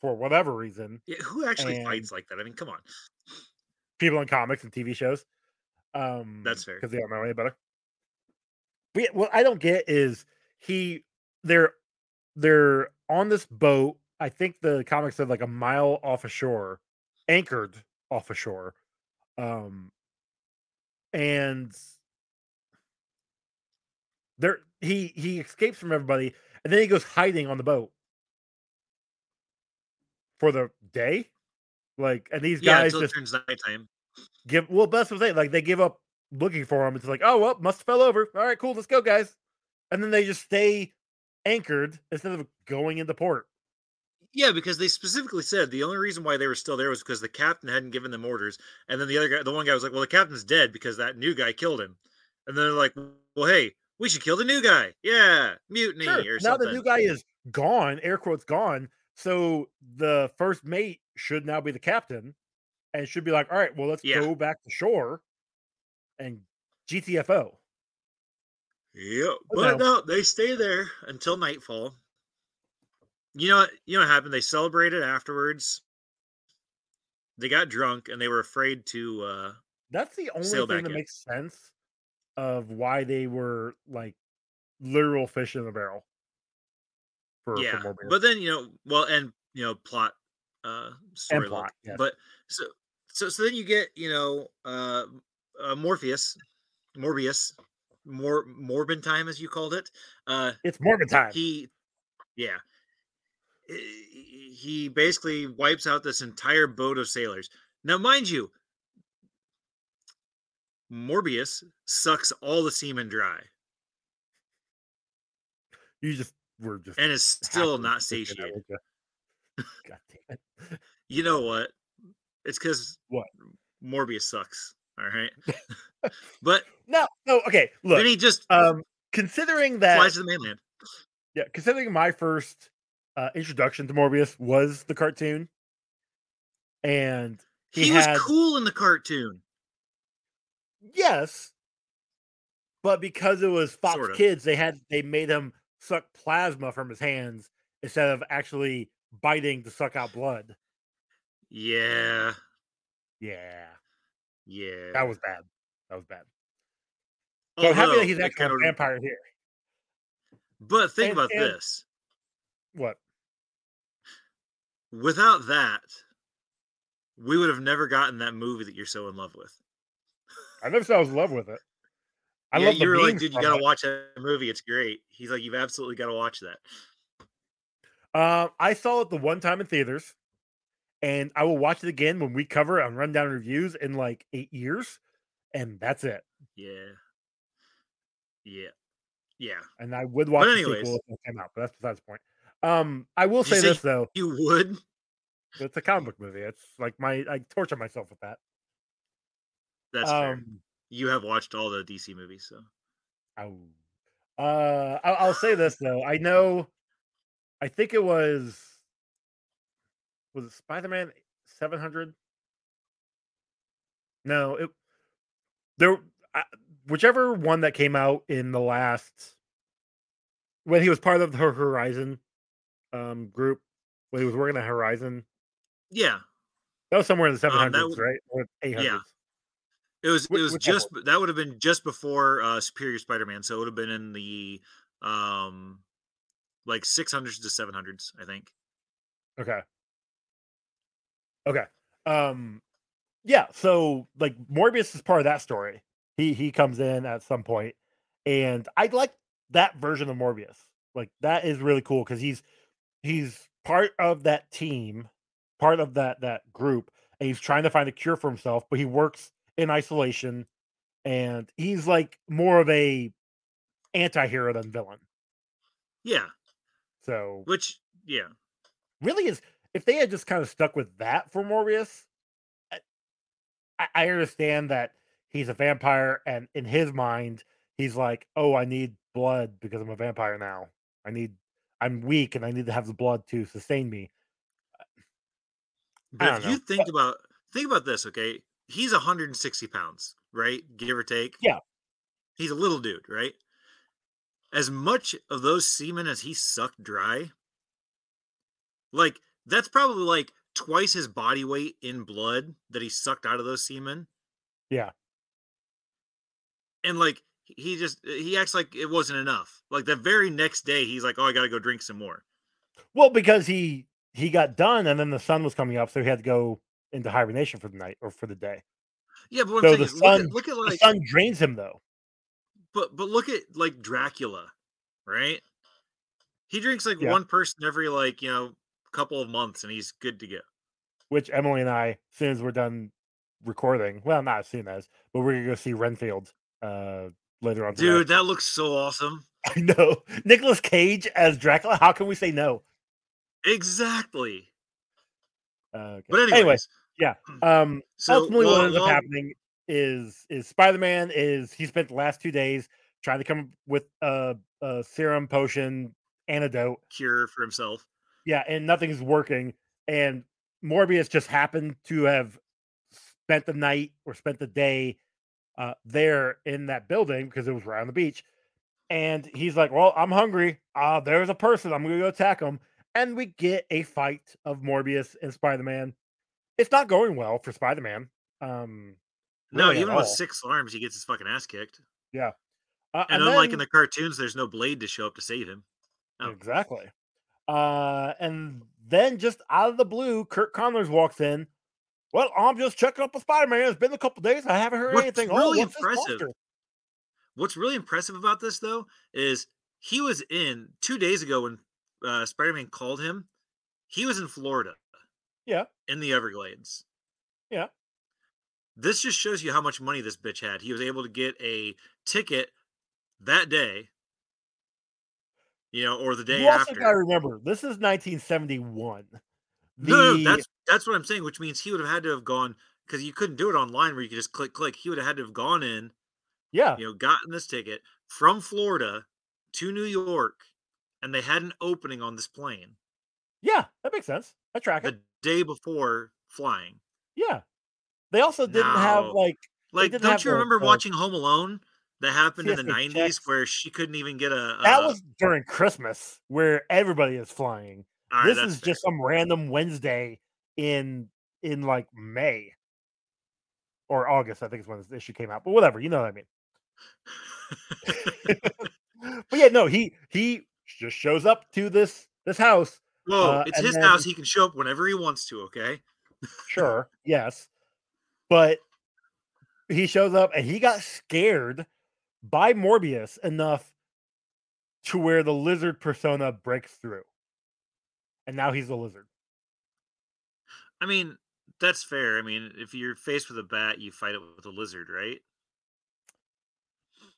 for whatever reason. Yeah, who actually And- fights like that? I mean, come on. People in comics and TV shows. Um, That's fair. because they don't know any better. But yeah, what I don't get is he they're they're on this boat. I think the comic said like a mile off a shore, anchored off ashore. Um and there he he escapes from everybody and then he goes hiding on the boat for the day. Like and these Yeah, guys just turns nighttime. give well that's what I'm. Like they give up looking for him. It's like, oh well, must have fell over. All right, cool, let's go, guys. And then they just stay anchored instead of going into port. Yeah, because they specifically said the only reason why they were still there was because the captain hadn't given them orders, and then the other guy, the one guy was like, "Well, the captain's dead because that new guy killed him," and then they're like, "Well, hey, we should kill the new guy." Yeah, mutiny Sure. or Now something. the new guy is gone, air quotes gone. So the first mate should now be the captain and should be like, all right, well, let's Yeah. go back to shore and GTFO. Yep, but no, they stay there until nightfall. You know, what- you know what happened? They celebrated afterwards. They got drunk and they were afraid to. uh That's the only thing that in. makes sense of why they were like literal fish in the barrel. For, for yeah more but then you know well and you know plot uh story plot, yes. but so so so then you get you know uh, uh morpheus morbius more morbin time as you called it uh it's Morbin time. he yeah he he basically wipes out this entire boat of sailors now mind you morbius sucks all the semen dry you just were just and is still not to say that, satiated? God damn it. You know what? It's because What? Morbius sucks. All right. but No, no, okay. Look, then he just um, considering that, flies to the mainland. yeah, considering my first uh, introduction to Morbius was the cartoon, and He, he was cool in the cartoon. yes, but because it was Fox Sort of. Kids, they had they made him suck plasma from his hands instead of actually biting to suck out blood. Yeah. Yeah, Yeah. that was bad. That was bad. So I'm happy that he's actually a vampire here. But think and- about and- this. What? Without that, we would have never gotten that movie that you're so in love with. I never said I was in love with it. I yeah, love the you were like, dude, you gotta it. watch that movie. It's great. He's like, you've absolutely got to watch that. Uh, I saw it the one time in theaters, and I will watch it again when we cover it on rundown reviews in like eight years, and that's it. Yeah. Yeah. Yeah. And I would watch the anyways. sequel if it came out, but that's besides the point. Um, I will say say- this though: You would? it's a comic book movie. It's like my I torture myself with that. That's fair. um, You have watched all the DC movies, so uh, I'll, I'll say this though: I know, I think it was was it Spider Man seven hundred. No, it there I, whichever one that came out in the last when he was part of the Horizon um group when he was working at Horizon. Yeah, That was somewhere in the Um, that 700s, right? Or 800s. it was. It was just that would have been just before uh, Superior Spider-Man, so it would have been in the um, like six hundreds to seven hundreds, I think. Okay. Okay. Um yeah, so like Morbius is part of that story. He he comes in at some point and I like that version of Morbius. Like that is really cool cuz he's he's part of that team, part of that that group and he's trying to find a cure for himself, but he works in isolation and he's like more of a anti-hero than villain. Yeah, So which yeah, really is if they had just kind of stuck with that for Morbius, I- I, I understand that he's a vampire, and in his mind, he's like, "Oh, I need blood because I'm a vampire now. I need, I'm weak, and I need to have the blood to sustain me." Uh, but don't if you know. think about think about this, okay, he's 160 pounds, right, give or take. Yeah. he's a little dude, right? As much of those semen as he sucked dry, like that's probably like twice his body weight in blood that he sucked out of those semen. Yeah. and like he just he acts like it wasn't enough. Like the very next day, he's like, "Oh, I gotta go drink some more." Well, because he he got done, and then the sun was coming up, so he had to go into hibernation for the night or for the day. Yeah, but So the is, look at, look at The sun drains him, though. but but look at like Dracula, right? He drinks like Yeah. one person every like you know couple of months, and he's good to go. Which Emily and I, as soon as we're done recording, well, not as soon as, but we're gonna go see Renfield uh later on. Dude, that looks so awesome. I know. Nicolas Cage as Dracula. How can we say no? Exactly. Uh, okay. But anyways, anyway, um, so ultimately, what while- ends up happening is is Spider Man is he spent the last two days trying to come up with a, a serum potion antidote. cure for himself. Yeah, and nothing's working. And Morbius just happened to have spent the night or spent the day uh, there in that building because it was right on the beach. And he's like, "Well, I'm hungry. Uh, there's a person. I'm gonna go attack him." And we get a fight of Morbius and Spider Man. It's not going well for Spider Man. Um, No, really even with six arms, he gets his fucking ass kicked. uh, And, unlike then- in the cartoons, there's no blade to show up to save him. Oh. Exactly. Uh, and then just out of the blue, Curt Connors walks in. Well, I'm just checking up with Spider Man. It's been a couple days. I haven't heard What's anything. really oh, what's this impressive- monster?" What's really impressive about this, though, is he was in two days ago when uh, Spider Man called him. He was in Florida. Yeah. In the Everglades. Yeah. This just shows you how much money this bitch had. He was able to get a ticket that day, you know, or the day You also after. got to remember, this is 1971. The, No, no, that's that's what I'm saying, which means he would have had to have gone because you couldn't do it online where you could just click click. He would have had to have gone in, yeah, you know, gotten this ticket from Florida to New York, and they had an opening on this plane yeah, that makes sense. I track it. the day before flying. Yeah, they also didn't have like Like, don't you remember the- watching Home Alone? That happened in the '90s, where she couldn't even get a. that uh, was during Christmas where everybody is flying. All this is fair. just some random Wednesday in in like May or August. I think is when this issue came out. But whatever, you know what I mean. but yeah, no, he he just shows up to this this house. Whoa, uh, it's his then- house. He can show up whenever he wants to. Okay. Sure, yes, but he shows up and he got scared by Morbius enough to where the lizard persona breaks through, and now he's a lizard. I mean, that's fair. I mean, if you're faced with a bat, you fight it with a lizard, right?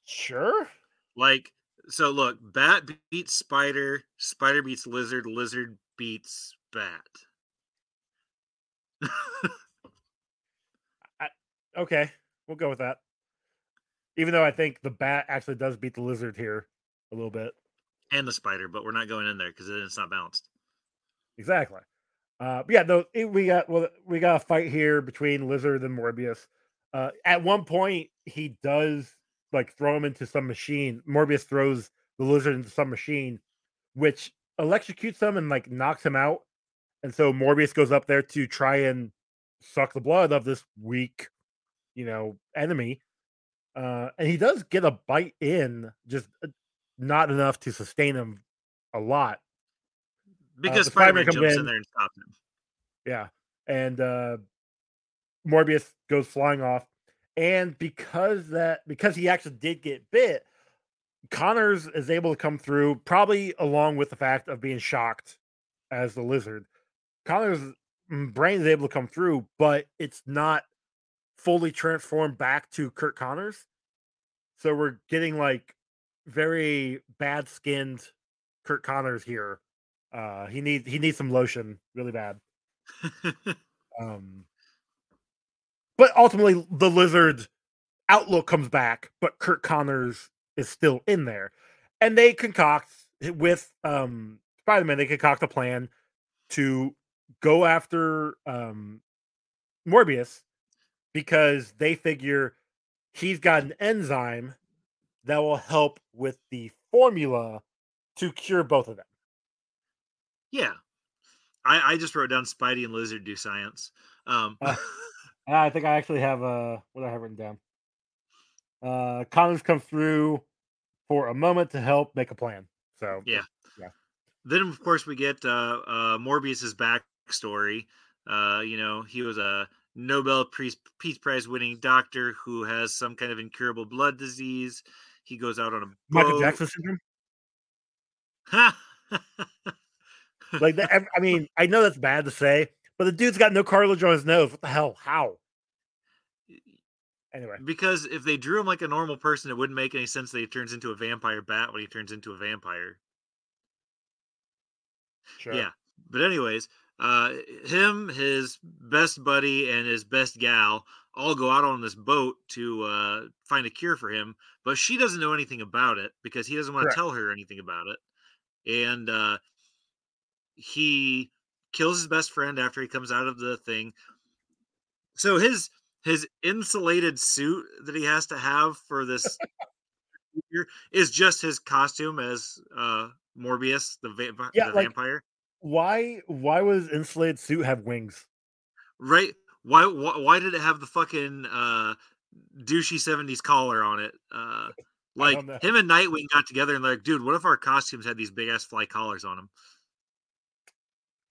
Sure. Like, so look, bat beats spider, spider beats lizard, lizard beats bat. Okay, we'll go with that. Even though I think the bat actually does beat the lizard here a little bit. and the spider, but we're not going in there because then it's not balanced. Exactly. Uh, but yeah, though it- we got well, we got a fight here between Lizard and Morbius. Uh, at one point, he does like throw him into some machine. Morbius throws the lizard into some machine, which electrocutes him and like knocks him out. And so Morbius goes up there to try and suck the blood of this weak, you know, enemy. Uh, and he does get a bite in, just uh, not enough to sustain him a lot. Because the Spider-Man Spider-Man jumps in in. there and stops him. Yeah. And uh Morbius goes flying off. And because that because he actually did get bit, Connors is able to come through, probably along with the fact of being shocked as the lizard. Connors' brain is able to come through, but it's not fully transformed back to Curt Connors. So we're getting like very bad skinned Curt Connors here. Uh he needs he needs some lotion really bad. Um, but ultimately, the lizard outlook comes back, but Curt Connors is still in there, and they concoct with um, Spider-Man. They concoct a plan to go after um, Morbius because they figure he's got an enzyme that will help with the formula to cure both of them. Yeah. I, I just wrote down Spidey and Lizard do science. Um, Uh, I think I actually have uh what I have written down. Uh Connors come through for a moment to help make a plan. So Yeah. yeah. then of course we get uh, uh, Morbius's backstory. Uh, you know, he was a Nobel Peace Prize winning doctor who has some kind of incurable blood disease. He goes out on a Michael. Jackson syndrome. Like that, I mean, I know that's bad to say, but the dude's got no cartilage on his nose. What the hell? How? Anyway, because if they drew him like a normal person, it wouldn't make any sense that he turns into a vampire bat when he turns into a vampire. sure. Yeah. But anyways, uh him, his best buddy, and his best gal all go out on this boat to uh find a cure for him, but she doesn't know anything about it because he doesn't want to tell her anything about it. And uh he kills his best friend after he comes out of the thing. So his his insulated suit that he has to have for this is just his costume as uh Morbius, the, vamp- Yeah, the like- vampire. Why? Why was insulated suit have wings? Right? Why, why why did it have the fucking uh douchey 70s collar on it? Uh like him and Nightwing got together and like, dude, what if our costumes had these big ass fly collars on them?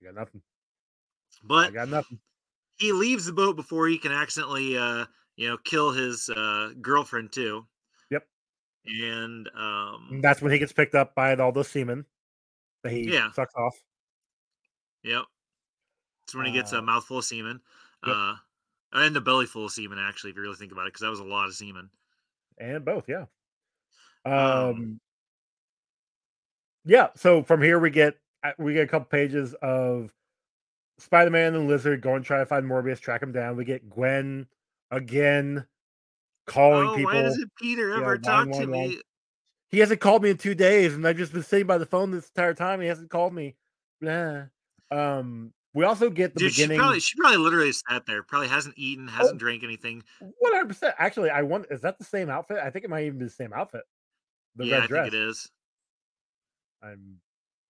I got nothing. I But got nothing. he leaves the boat before he can accidentally uh you know kill his uh girlfriend too. Yep. And um And that's when he gets picked up by all the semen that he Yeah. sucks off. Yep. It's when he gets a Uh, mouthful of semen. yep. Uh and a belly full of semen, actually, if you really think about it, because that was a lot of semen. and both yeah um, Um, yeah so from here we get we get a couple pages of spider-man and lizard going to try to find morbius track him down we get gwen again calling oh, people why doesn't Peter ever talk to me? he hasn't called me in two days and i've just been sitting by the phone this entire time he hasn't called me Blah. um we also get the Dude, she beginning probably she probably literally sat there, probably hasn't eaten, hasn't drank anything. 100% actually i want. is that the same outfit i think it might even be the same outfit the yeah, red I dress think it is. I'm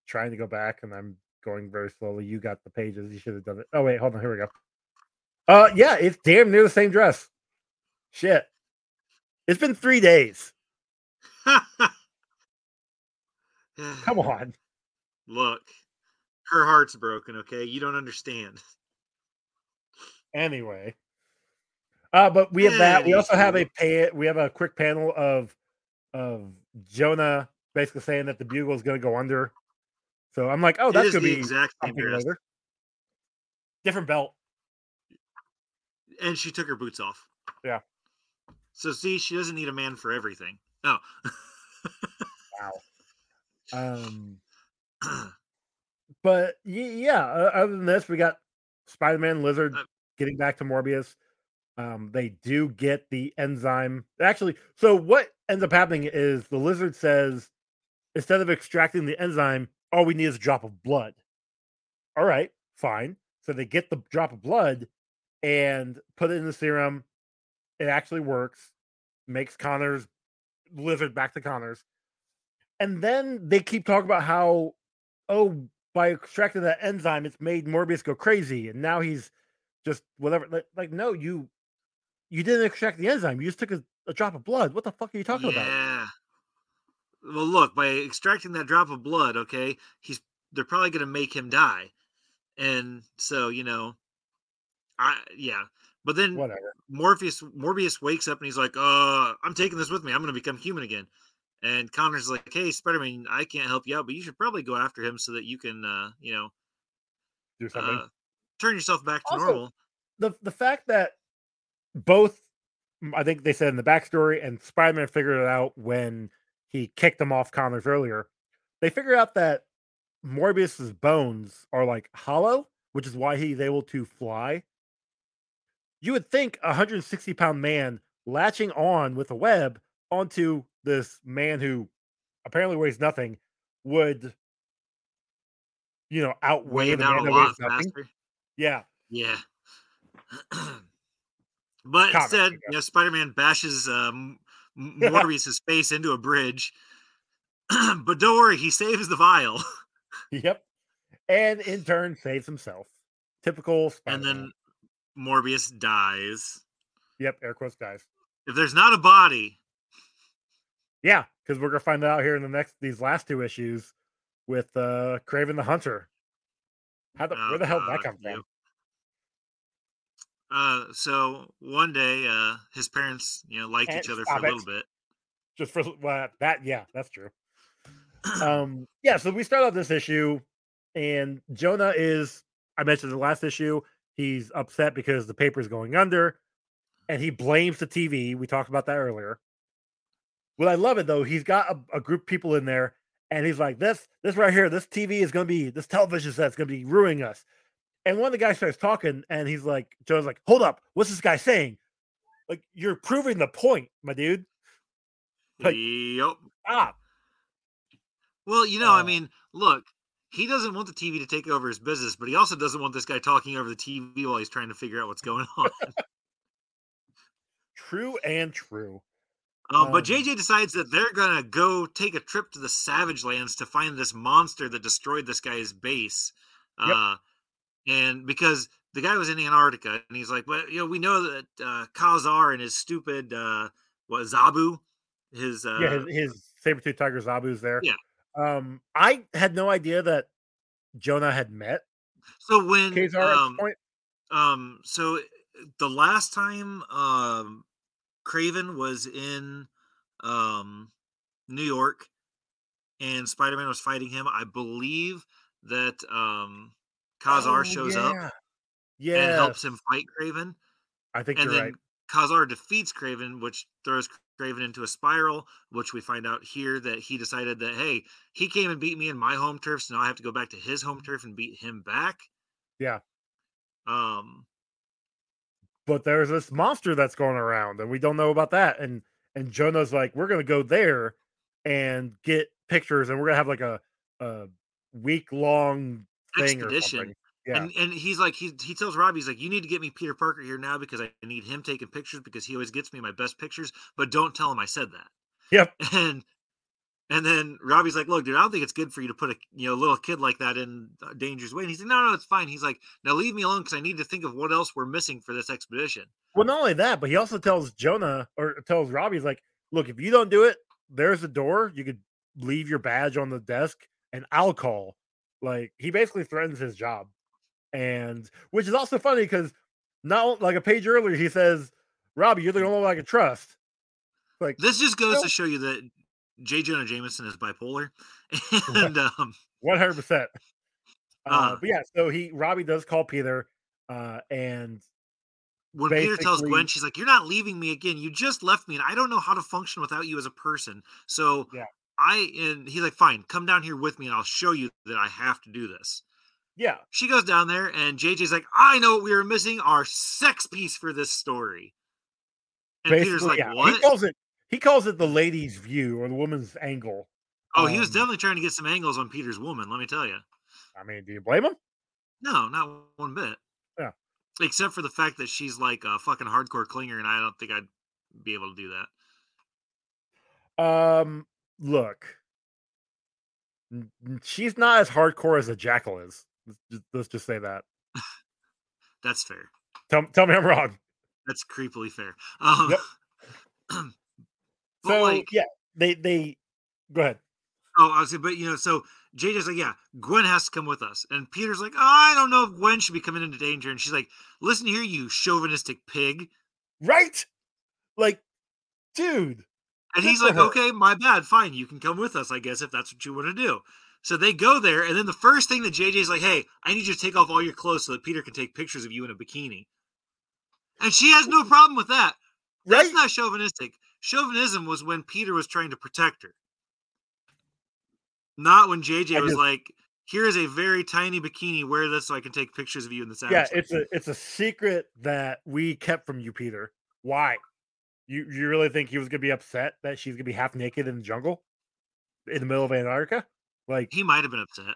trying to go back and I'm going very slowly. You got the pages. You should have done it. Oh wait, hold on. Here we go. Uh yeah, it's damn near the same dress. Shit. It's been three days. Come on. Look, her heart's broken. Okay, you don't understand. Anyway. Uh, but we have that. We also have a pay we have a quick panel of of Jonah basically saying that the bugle is gonna go under. So I'm like, oh, It that's gonna the be exact same something dress. later. Different belt. and she took her boots off. Yeah. So see, she doesn't need a man for everything. Oh, Wow. Um but yeah, uh, other than this, we got Spider-Man, Lizard Uh, getting back to Morbius. Um, they do get the enzyme. Actually, so what ends up happening is the Lizard says instead of extracting the enzyme, all we need is a drop of blood. All right, fine. So they get the drop of blood and put it in the serum. It actually works. Makes Connors Lizard back to Connors. And then they keep talking about how, oh, by extracting that enzyme, it's made Morbius go crazy, and now he's just whatever. Like, like no, you you didn't extract the enzyme. You just took a, a drop of blood. What the fuck are you talking about? Well, look, by extracting that drop of blood, okay, he's they're probably going to make him die, and so you know, I yeah. But then Whatever. Morpheus Morbius wakes up and he's like, "Uh, I'm taking this with me. I'm going to become human again." And Connor's like, "Hey, Spider-Man, I can't help you out, but you should probably go after him so that you can, uh, you know, Do something. uh, turn yourself back to Also- normal." the the fact that both I think they said in the backstory and Spider-Man figured it out when he kicked him off Connors earlier. They figure out that Morbius's bones are like hollow, which is why he's able to fly. You would think a 160 pound man latching on with a web onto this man who apparently weighs nothing would, you know, outweigh Weigh the man a that lot weighs nothing. faster. Yeah. Yeah. but instead, you know, Spider-Man bashes um, Morbius's face into a bridge. but don't worry, he saves the vial. Yep. And in turn saves himself. Typical and Spider-Man. then Morbius dies. Yep, air quotes guys. If there's not a body, Yeah, because we're gonna find out here in the next these last two issues with uh Kraven the Hunter. How the Oh, where the hell did that come from? Uh, so one day, uh, his parents, you know, liked And each other for a it. little bit. Just for well, that yeah, that's true. um yeah, so we start off this issue and Jonah is I mentioned the last issue, he's upset because the paper is going under and he blames the TV. We talked about that earlier. Well, I love it though, he's got a, a group of people in there and he's like, This this right here, this TV is gonna be this television set's gonna be ruining us. And one of the guys starts talking and he's like, Jonah's like, hold up, what's this guy saying? Like, you're proving the point, my dude. Like- yep. Stop. Well, you know, I Uh, mean, look, he doesn't want the TV to take over his business, but he also doesn't want this guy talking over the TV while he's trying to figure out what's going on. True and true. Um, but Um, JJ decides that they're gonna go take a trip to the Savage Lands to find this monster that destroyed this guy's base. Yep. Uh, and because the guy was in Antarctica, and he's like, "Well, you know, we know that uh, Ka-Zar and his stupid uh, what Zabu, his uh, yeah, his, his saber-tooth tiger Zabu's there. Yeah. Um, I had no idea that Jonah had met so when Ka-Zar at um, point. Um, so the last time um Kraven was in um New York and Spider-Man was fighting him, I believe that um Ka-Zar Oh, shows up yeah. and helps him fight Kraven. I think And you're then right. Ka-Zar defeats Kraven, which throws Kraven into a spiral, which we find out here that he decided that hey, he came and beat me in my home turf, so now I have to go back to his home turf and beat him back. Yeah. Um But there's this monster that's going around, and we don't know about that. And and Jonah's like, we're gonna go there and get pictures, and we're gonna have like a a week long expedition. Yeah. And and he's like he he tells Robbie he's like you need to get me Peter Parker here now because I need him taking pictures because he always gets me my best pictures, but don't tell him I said that. Yep. And and then Robbie's like, look, dude, I don't think it's good for you to put a you know little kid like that in a dangerous way. And he's like, no, no, it's fine. He's like, now leave me alone because I need to think of what else we're missing for this expedition. Well, not only that, but he also tells Jonah or tells Robbie, he's like, look, if you don't do it, there's a door. You could leave your badge on the desk and I'll call. Like he basically threatens his job. And which is also funny because not like a page earlier, he says, Robbie, you're the only one I can trust. Like This just goes Well- to show you that J. Jonah Jameson is bipolar, and um, one hundred percent. Uh, Uh. But yeah, so he Robbie does call Peter, uh, and when Peter tells Gwen, she's like, "You're not leaving me again. You just left me, and I don't know how to function without you as a person." So Yeah. I and he's like, "Fine, come down here with me, and I'll show you that I have to do this." yeah, She goes down there, and JJ's like, "I know what we were missing: our sex piece for this story." And basically, Peter's like, yeah. He "What?" calls it he calls it the lady's view or the woman's angle. oh, he was um, definitely trying to get some angles on Peter's woman. Let me tell you. I mean, do you blame him? No, not one bit. Yeah. Except for the fact that she's like a fucking hardcore clinger, and I don't think I'd be able to do that. Um, look, She's not as hardcore as a jackal is. Let's just, let's just say that. That's fair. Tell, tell me I'm wrong. That's creepily fair. Um, Yep. So like, yeah, they they go ahead. oh, I was saying, but you know, so JJ's like, yeah, Gwen has to come with us, and Peter's like, oh, I don't know if Gwen should be coming into danger, and she's like, listen here, you chauvinistic pig, Right? Like, dude. And he's like, okay, my bad, fine, you can come with us, I guess, if that's what you want to do. So they go there, and then the first thing that JJ's like, hey, I need you to take off all your clothes so that Peter can take pictures of you in a bikini. And she has no problem with that. That's Right? not chauvinistic. Chauvinism was when Peter was trying to protect her. Not when JJ was like, here is a very tiny bikini, wear this so I can take pictures of you in the yeah, Land." it's a it's a secret that we kept from you, Peter. Why? You you really think he was gonna be upset that she's gonna be half naked in the jungle in the middle of Antarctica? Like he might have been upset.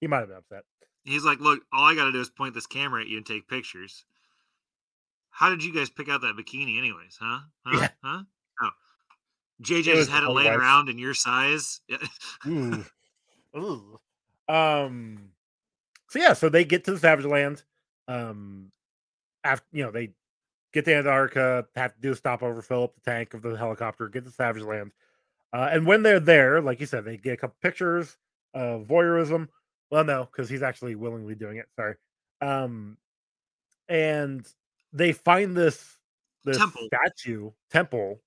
he might have been upset. He's like, look, all I gotta do is point this camera at you and take pictures. How did you guys pick out that bikini anyways, huh? Huh? Yeah. Huh? Oh. JJ just had it right. around in your size. Ooh. Ooh. Um. So yeah, so they get to the Savage Land. Um. After you know they get to Antarctica, have to do a stopover, fill up the tank of the helicopter, get to Savage Land. Uh, and when they're there, like you said, they get a couple pictures of voyeurism. Well, no, because he's actually willingly doing it. Sorry. Um. And they find this this Temple. statue temple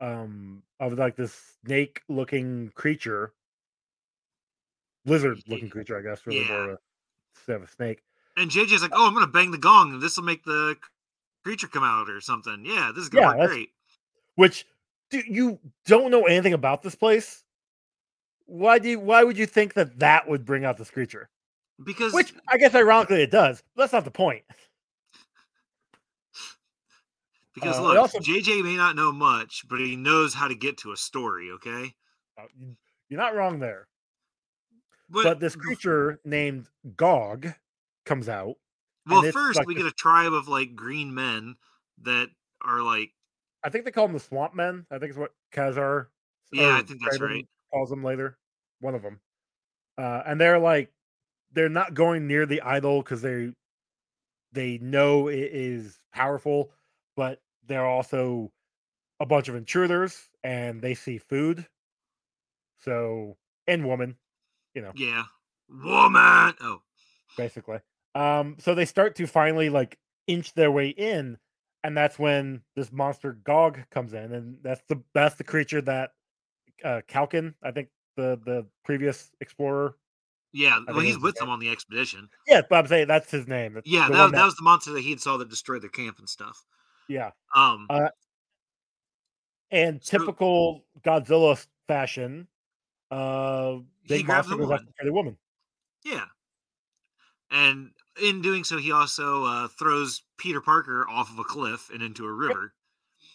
um of like this snake looking creature lizard looking creature i guess really more of a, instead of a snake and JJ's like, oh, I'm gonna bang the gong and this will make the creature come out or something. Yeah, this is gonna Yeah, work great. which do you don't know anything about this place why do you, why would you think that that would bring out this creature Because which i guess ironically it does but that's not the point because uh, look, also- JJ may not know much, but he knows how to get to a story, okay? Uh, you- you're not wrong there But, but this creature named gog comes out well, first like we get a tribe of like green men that are like i think they call them the swamp men i think it's what ka-zar Yeah, I think that's right. calls them later one of them uh and they're like they're not going near the idol because they they know it is powerful but they're also a bunch of intruders and they see food. So and woman you know. Yeah, woman. Oh, basically um so they start to finally like inch their way in and that's when this monster gog comes in and that's the that's the creature that uh kalkin i think the the previous explorer yeah. Well, he's with the them on the expedition. yeah but i'm saying that's his name That's Yeah, that, that was the monster that he saw that destroyed their camp and stuff. yeah Um, Uh, and So- typical godzilla fashion uh he big grabs monster the goes after woman. the woman Yeah. And in doing so, he also uh, throws Peter Parker off of a cliff and into a river.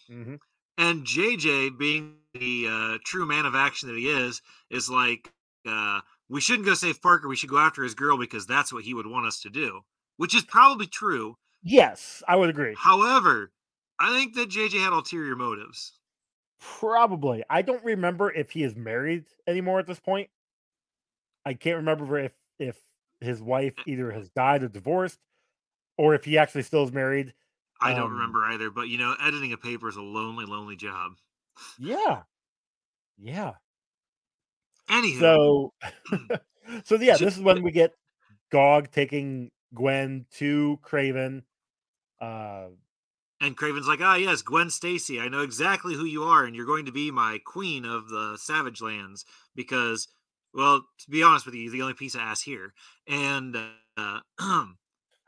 hmm And JJ, being the uh, true man of action that he is, is like, uh, we shouldn't go save Parker. We should go after his girl because that's what he would want us to do, which is probably true. yes i would agree However, I think that JJ had ulterior motives. Probably. I don't remember if he is married anymore at this point. I can't remember if if his wife either has died or divorced, or if he actually still is married. I don't Um, remember either, but you know, editing a paper is a lonely, lonely job. Yeah, yeah. Anywho, So, so yeah, this is when we get Gog taking Gwen to Kraven. Uh, And Kraven's like, ah, yes, Gwen Stacy. I know exactly who you are, and you're going to be my queen of the Savage Lands because, well, to be honest with you, the only piece of ass here. And uh,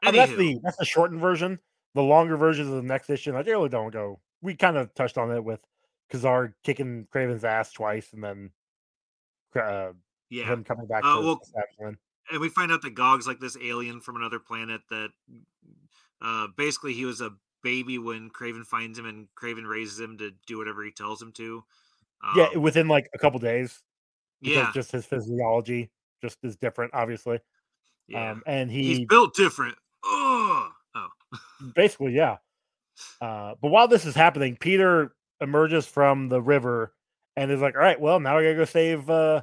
that's the that's the shortened version. The longer version of the next issue, I really don't go. We kind of touched on it with Ka-Zar kicking Kraven's ass twice, and then uh, yeah. him coming back Uh, well, And we find out that Gog's like this alien from another planet that uh, basically he was a baby when Kraven finds him, and Kraven raises him to do whatever he tells him to. yeah, Um, within like a couple days. Because yeah, just his physiology just is different, obviously. yeah. Um, and He's built different. Oh, oh, basically, yeah. Uh, but while this is happening, Peter emerges from the river and is like, "All right, well, now I gotta go save uh,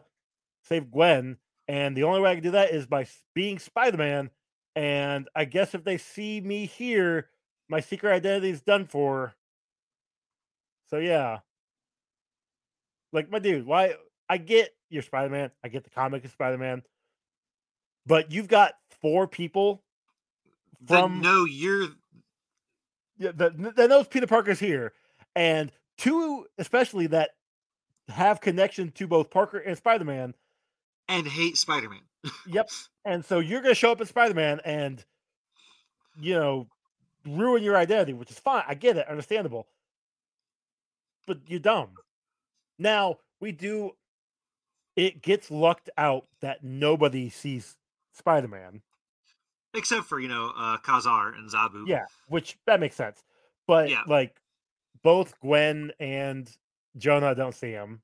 save Gwen, and the only way I can do that is by being Spider Man. And I guess if they see me here, my secret identity is done for. So yeah, like my dude, why? I get you're Spider Man. I get the comic of Spider Man, but you've got four people from no, you're yeah, that, that knows Peter Parker's here, and two especially that have connection to both Parker and Spider Man. and hate Spider-Man. Yep. And so you're going to show up as Spider Man and, you know, ruin your identity, which is fine. I get it, understandable. But you're dumb. Now we do. It gets lucked out that nobody sees Spider Man. Except for, you know, uh Ka-Zar and Zabu. Yeah, which that makes sense. But Yeah. like both Gwen and Jonah don't see him.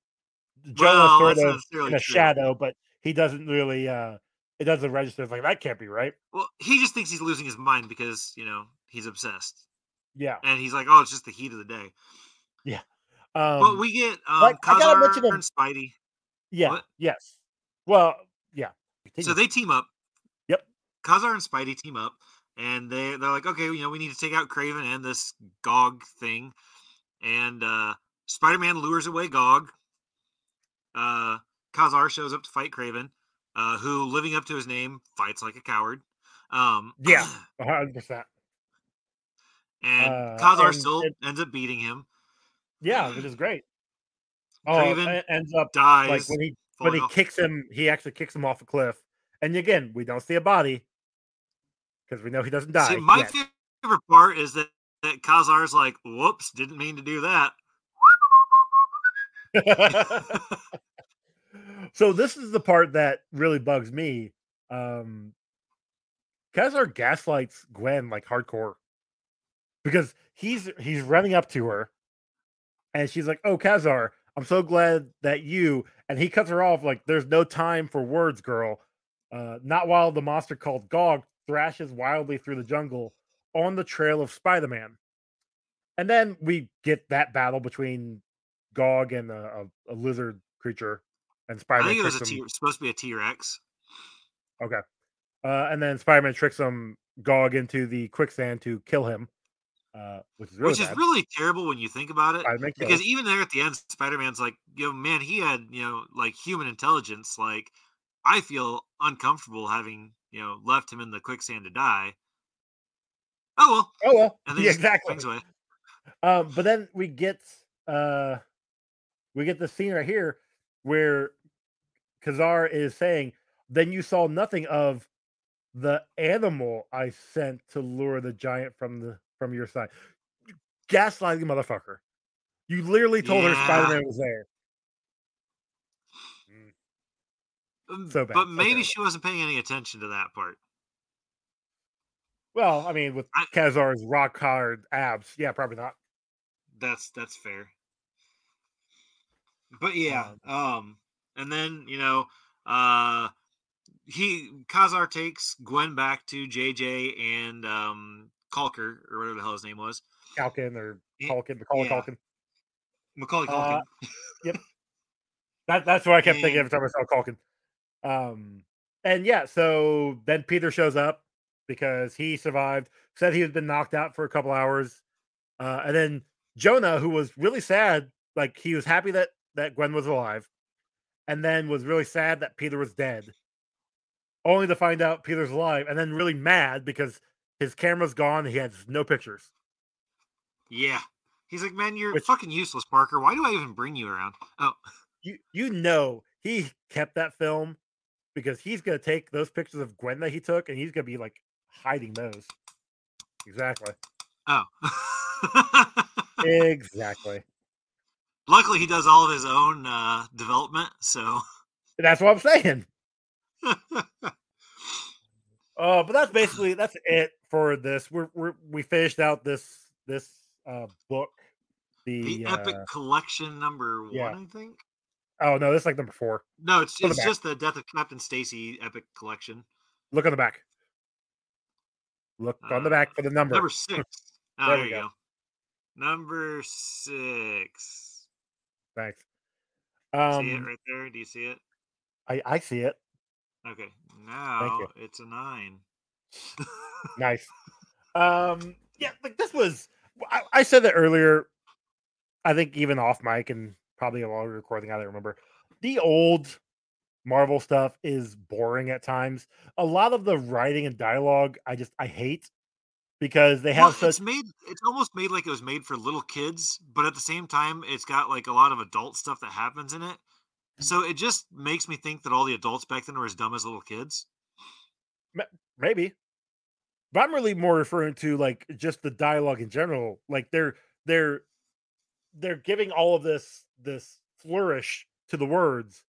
Jonah's Well, sort of in a true. shadow, but he doesn't really uh it doesn't register. It's like that can't be right. Well, he just thinks he's losing his mind because, you know, he's obsessed. Yeah. And he's like, oh, it's just the heat of the day. Yeah. Um but we get um like, I gotta Ka-Zar mention him- and Spidey. Yeah, what? yes. Well, yeah. So they team up. Yep. Ka-Zar and Spidey team up, and they they're like, okay, you know, we need to take out Kraven and this Gog thing, and uh, Spider Man lures away Gog. Uh, Ka-Zar shows up to fight Kraven, uh, who, living up to his name, fights like a coward. Um, Yeah. Hundred percent. and Uh, Ka-Zar and still ends up beating him. Yeah, which is great. Oh, Kraven ends up Dies. like when he when he off- kicks him, he actually kicks him off a cliff. And again, we don't see a body because we know he doesn't die. See, my yet. favorite part is that that Ka-Zar's like, "Whoops, didn't mean to do that." so this is the part that really bugs me. Um Ka-Zar gaslights Gwen like hardcore because he's he's running up to her and she's like, "Oh, Ka-Zar, I'm so glad that you." And he cuts her off like, "There's no time for words, girl." Uh, not while the monster called Gog thrashes wildly through the jungle on the trail of Spider-Man. And then we get that battle between Gog and a, a, a lizard creature, and Spider-Man I think it was a. T- supposed to be a T Rex. Okay. Uh, and then Spider-Man tricks him Gog into the quicksand to kill him, uh, which is really which is really terrible when you think about it. Because even there at the end, Spider Man's like, "Yo, man, he had you know like human intelligence. Like, I feel uncomfortable having you know left him in the quicksand to die." Oh well, oh well, and then yeah, exactly. Um, but then we get uh, we get the scene right here where Ka-Zar is saying, "Then you saw nothing of the animal I sent to lure the giant from the from your side." Gaslighting motherfucker! You literally told her Spider-Man was there. Um, So bad, But maybe terrible. she wasn't paying any attention to that part. Well, I mean, with I- Ka-Zar's rock hard abs, yeah, probably not. That's that's fair. But yeah, um, and then you know, uh, he Ka-Zar takes Gwen back to JJ and um Calker or whatever the hell his name was, Calkin or Calkin, Macaulay yeah. Calkin. Macaulay Uh, Culkin. That, that's what I kept thinking every time I saw Calkin. Um, and yeah, so then Peter shows up because he survived. Said he had been knocked out for a couple hours, uh, and then Jonah, who was really sad, like he was happy that that Gwen was alive, and then was really sad that Peter was dead. Only to find out Peter's alive, and then really mad because his camera's gone. He has no pictures. yeah, he's like, man, you're Which- fucking useless, Parker. Why do I even bring you around? Oh, you you know he kept that film because he's gonna take those pictures of Gwen that he took and he's gonna be like hiding those. Exactly. oh. Exactly. Luckily, he does all of his own uh, development, so. That's what I'm saying. Uh, but that's basically that's it for this. We're, we're we finished out this this uh book. The, the uh, Epic Collection number one, yeah. I think. oh no, this is like number four. No, it's the it's back. just the Death of Captain Stacy Epic Collection. Look on the back. Look on the back for the number. Number six. Oh, There there, we go. go. Number six. Thanks. see it Um, right there? Do you see it? I I see it. Okay, now it's a nine. Nice. Um, yeah, like this was. I, I said that earlier. I think even off mic and probably a longer recording. I don't remember. The old Marvel stuff is boring at times. A lot of the writing and dialogue, I just I hate because they Well, have such. it's made. It's almost made like it was made for little kids, but at the same time, it's got like a lot of adult stuff that happens in it. So it just makes me think that all the adults back then were as dumb as little kids. maybe but i'm really more referring to like just the dialogue in general like they're they're they're giving all of this this flourish to the words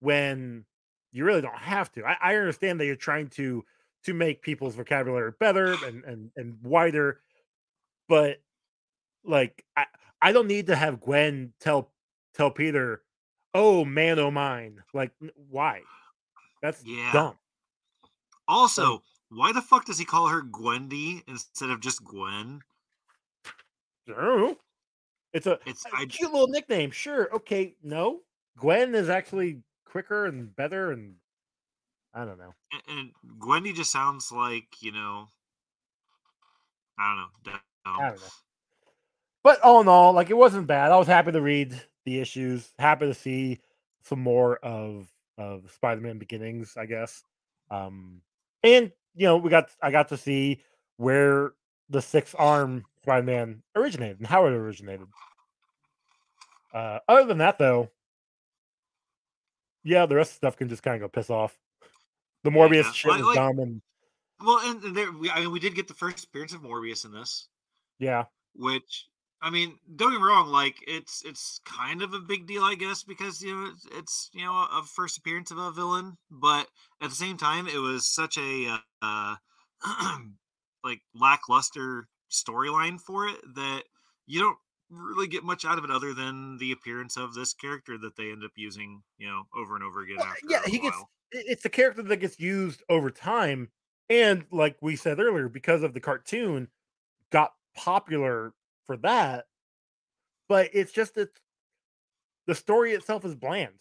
when you really don't have to i, I understand that you're trying to to make people's vocabulary better and and, and wider but like i i don't need to have gwen tell tell peter oh man oh mine like why that's Yeah. dumb Also, why the fuck does he call her Gwendy instead of just Gwen? I don't know. It's a, It's a I cute little nickname. Sure. Okay. No. Gwen is actually quicker and better and I don't know. and- and Gwendy just sounds like you know. I don't know. I don't know. But all in all, like it wasn't bad. I was happy to read the issues, happy to see some more of of Spider-Man beginnings, I guess. Um and you know, we got I got to see where the six arm Spider-Man originated and how it originated. Uh other than that though, yeah, the rest of the stuff can just kind of go piss off. The Morbius Yeah, shit like- was like- dumb and Well, and, and there, we, I mean, we did get the first appearance of Morbius in this, yeah. which I mean, don't get me wrong, like it's it's kind of a big deal, I guess, because you know it's, it's you know a first appearance of a villain, but at the same time, it was such a uh, like lackluster storyline for it that you don't really get much out of it other than the appearance of this character that they end up using, you know, over and over again. Well, after yeah, he gets it's the character that gets used over time and like we said earlier because of the cartoon got popular for that but it's just it's the story itself is bland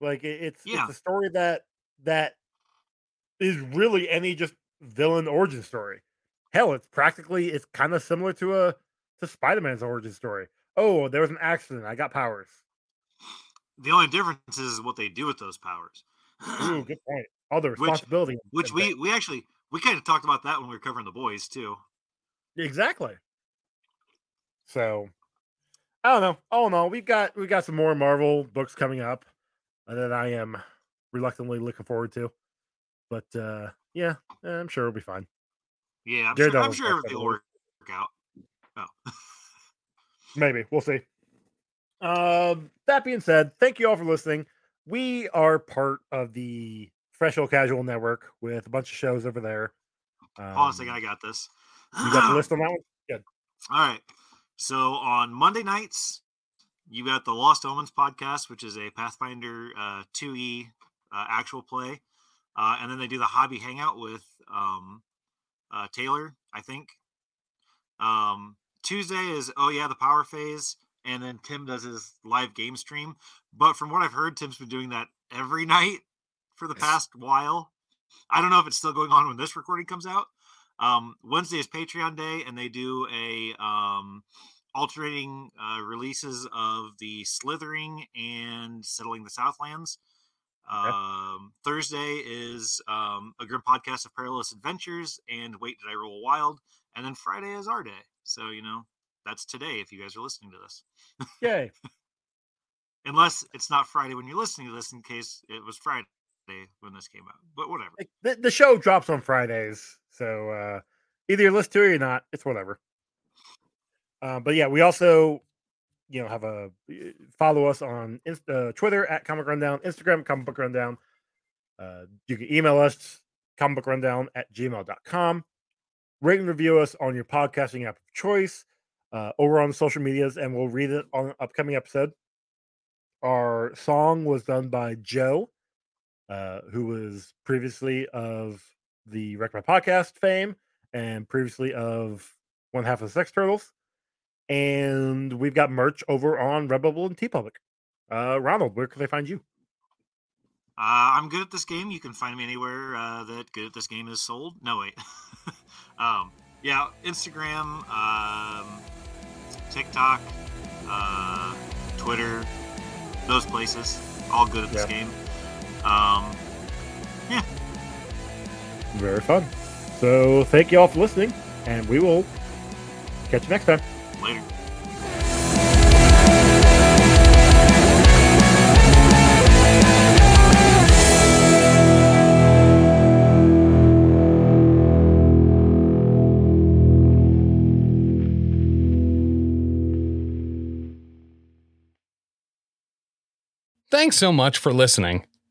like it- it's Yeah. it's a story that that is really any just villain origin story hell it's practically it's kind of similar to a to spider-man's origin story oh there was an accident i got powers The only difference is what they do with those powers. Ooh, good point all the Which- responsibility and- which we we actually we kind of talked about that when we were covering the boys too. Exactly. So I don't know. All in all, we've got we got some more Marvel books coming up that I am reluctantly looking forward to. But uh yeah, I'm sure it'll be fine. Yeah, I'm Daredevil sure, I'm sure everything will work out. Oh, Maybe we'll see. Um, that being said, thank you all for listening. We are part of the Professional Casual Network with a bunch of shows over there. Um, hold on a second, I got this. you got the list on that one? All right. So on Monday nights, you got the Lost Omens podcast, which is a Pathfinder uh, 2e uh, actual play. Uh, and then they do the hobby hangout with um, uh, Taylor, I think. Um, Tuesday is, oh, yeah, the power phase. And then Tim does his live game stream. But from what I've heard, Tim's been doing that every night for the past while. I don't know if it's still going on when this recording comes out. Um, Wednesday is Patreon day, and they do a um, alternating uh, releases of the Slithering and Settling the Southlands. Um, Thursday is um, a grim podcast of perilous adventures, and Wait Did I Roll Wild? And then Friday is our day. So you know that's today if you guys are listening to this. Yay. Unless it's not Friday when you're listening to this, in case it was Friday when this came out. But whatever. The, the show drops on Fridays, so uh, either you listen to it or not. It's whatever. Uh, but yeah, we also, you know, have a follow us on Inst- uh, Twitter at Comic Rundown, Instagram Comic Book Rundown. Uh, you can email us comic book rundown at gmail.com. Rate and review us on your podcasting app of choice uh, over on social medias, and we'll read it on an upcoming episode. Our song was done by Joe uh, who was previously of the Wreck My Podcast fame and previously of one half of the Sex Turtles. And we've got merch over on Redbubble and TeePublic. Uh, Ronald, where can they find you? Uh, I'm good at this game. You can find me anywhere uh, that good at this game is sold. No wait. um, yeah, Instagram, um, TikTok, uh, Twitter, those places, all good at this Yeah. game. Um, yeah, Very fun. So thank you all for listening, and we will catch you next time. later. Thanks so much for listening.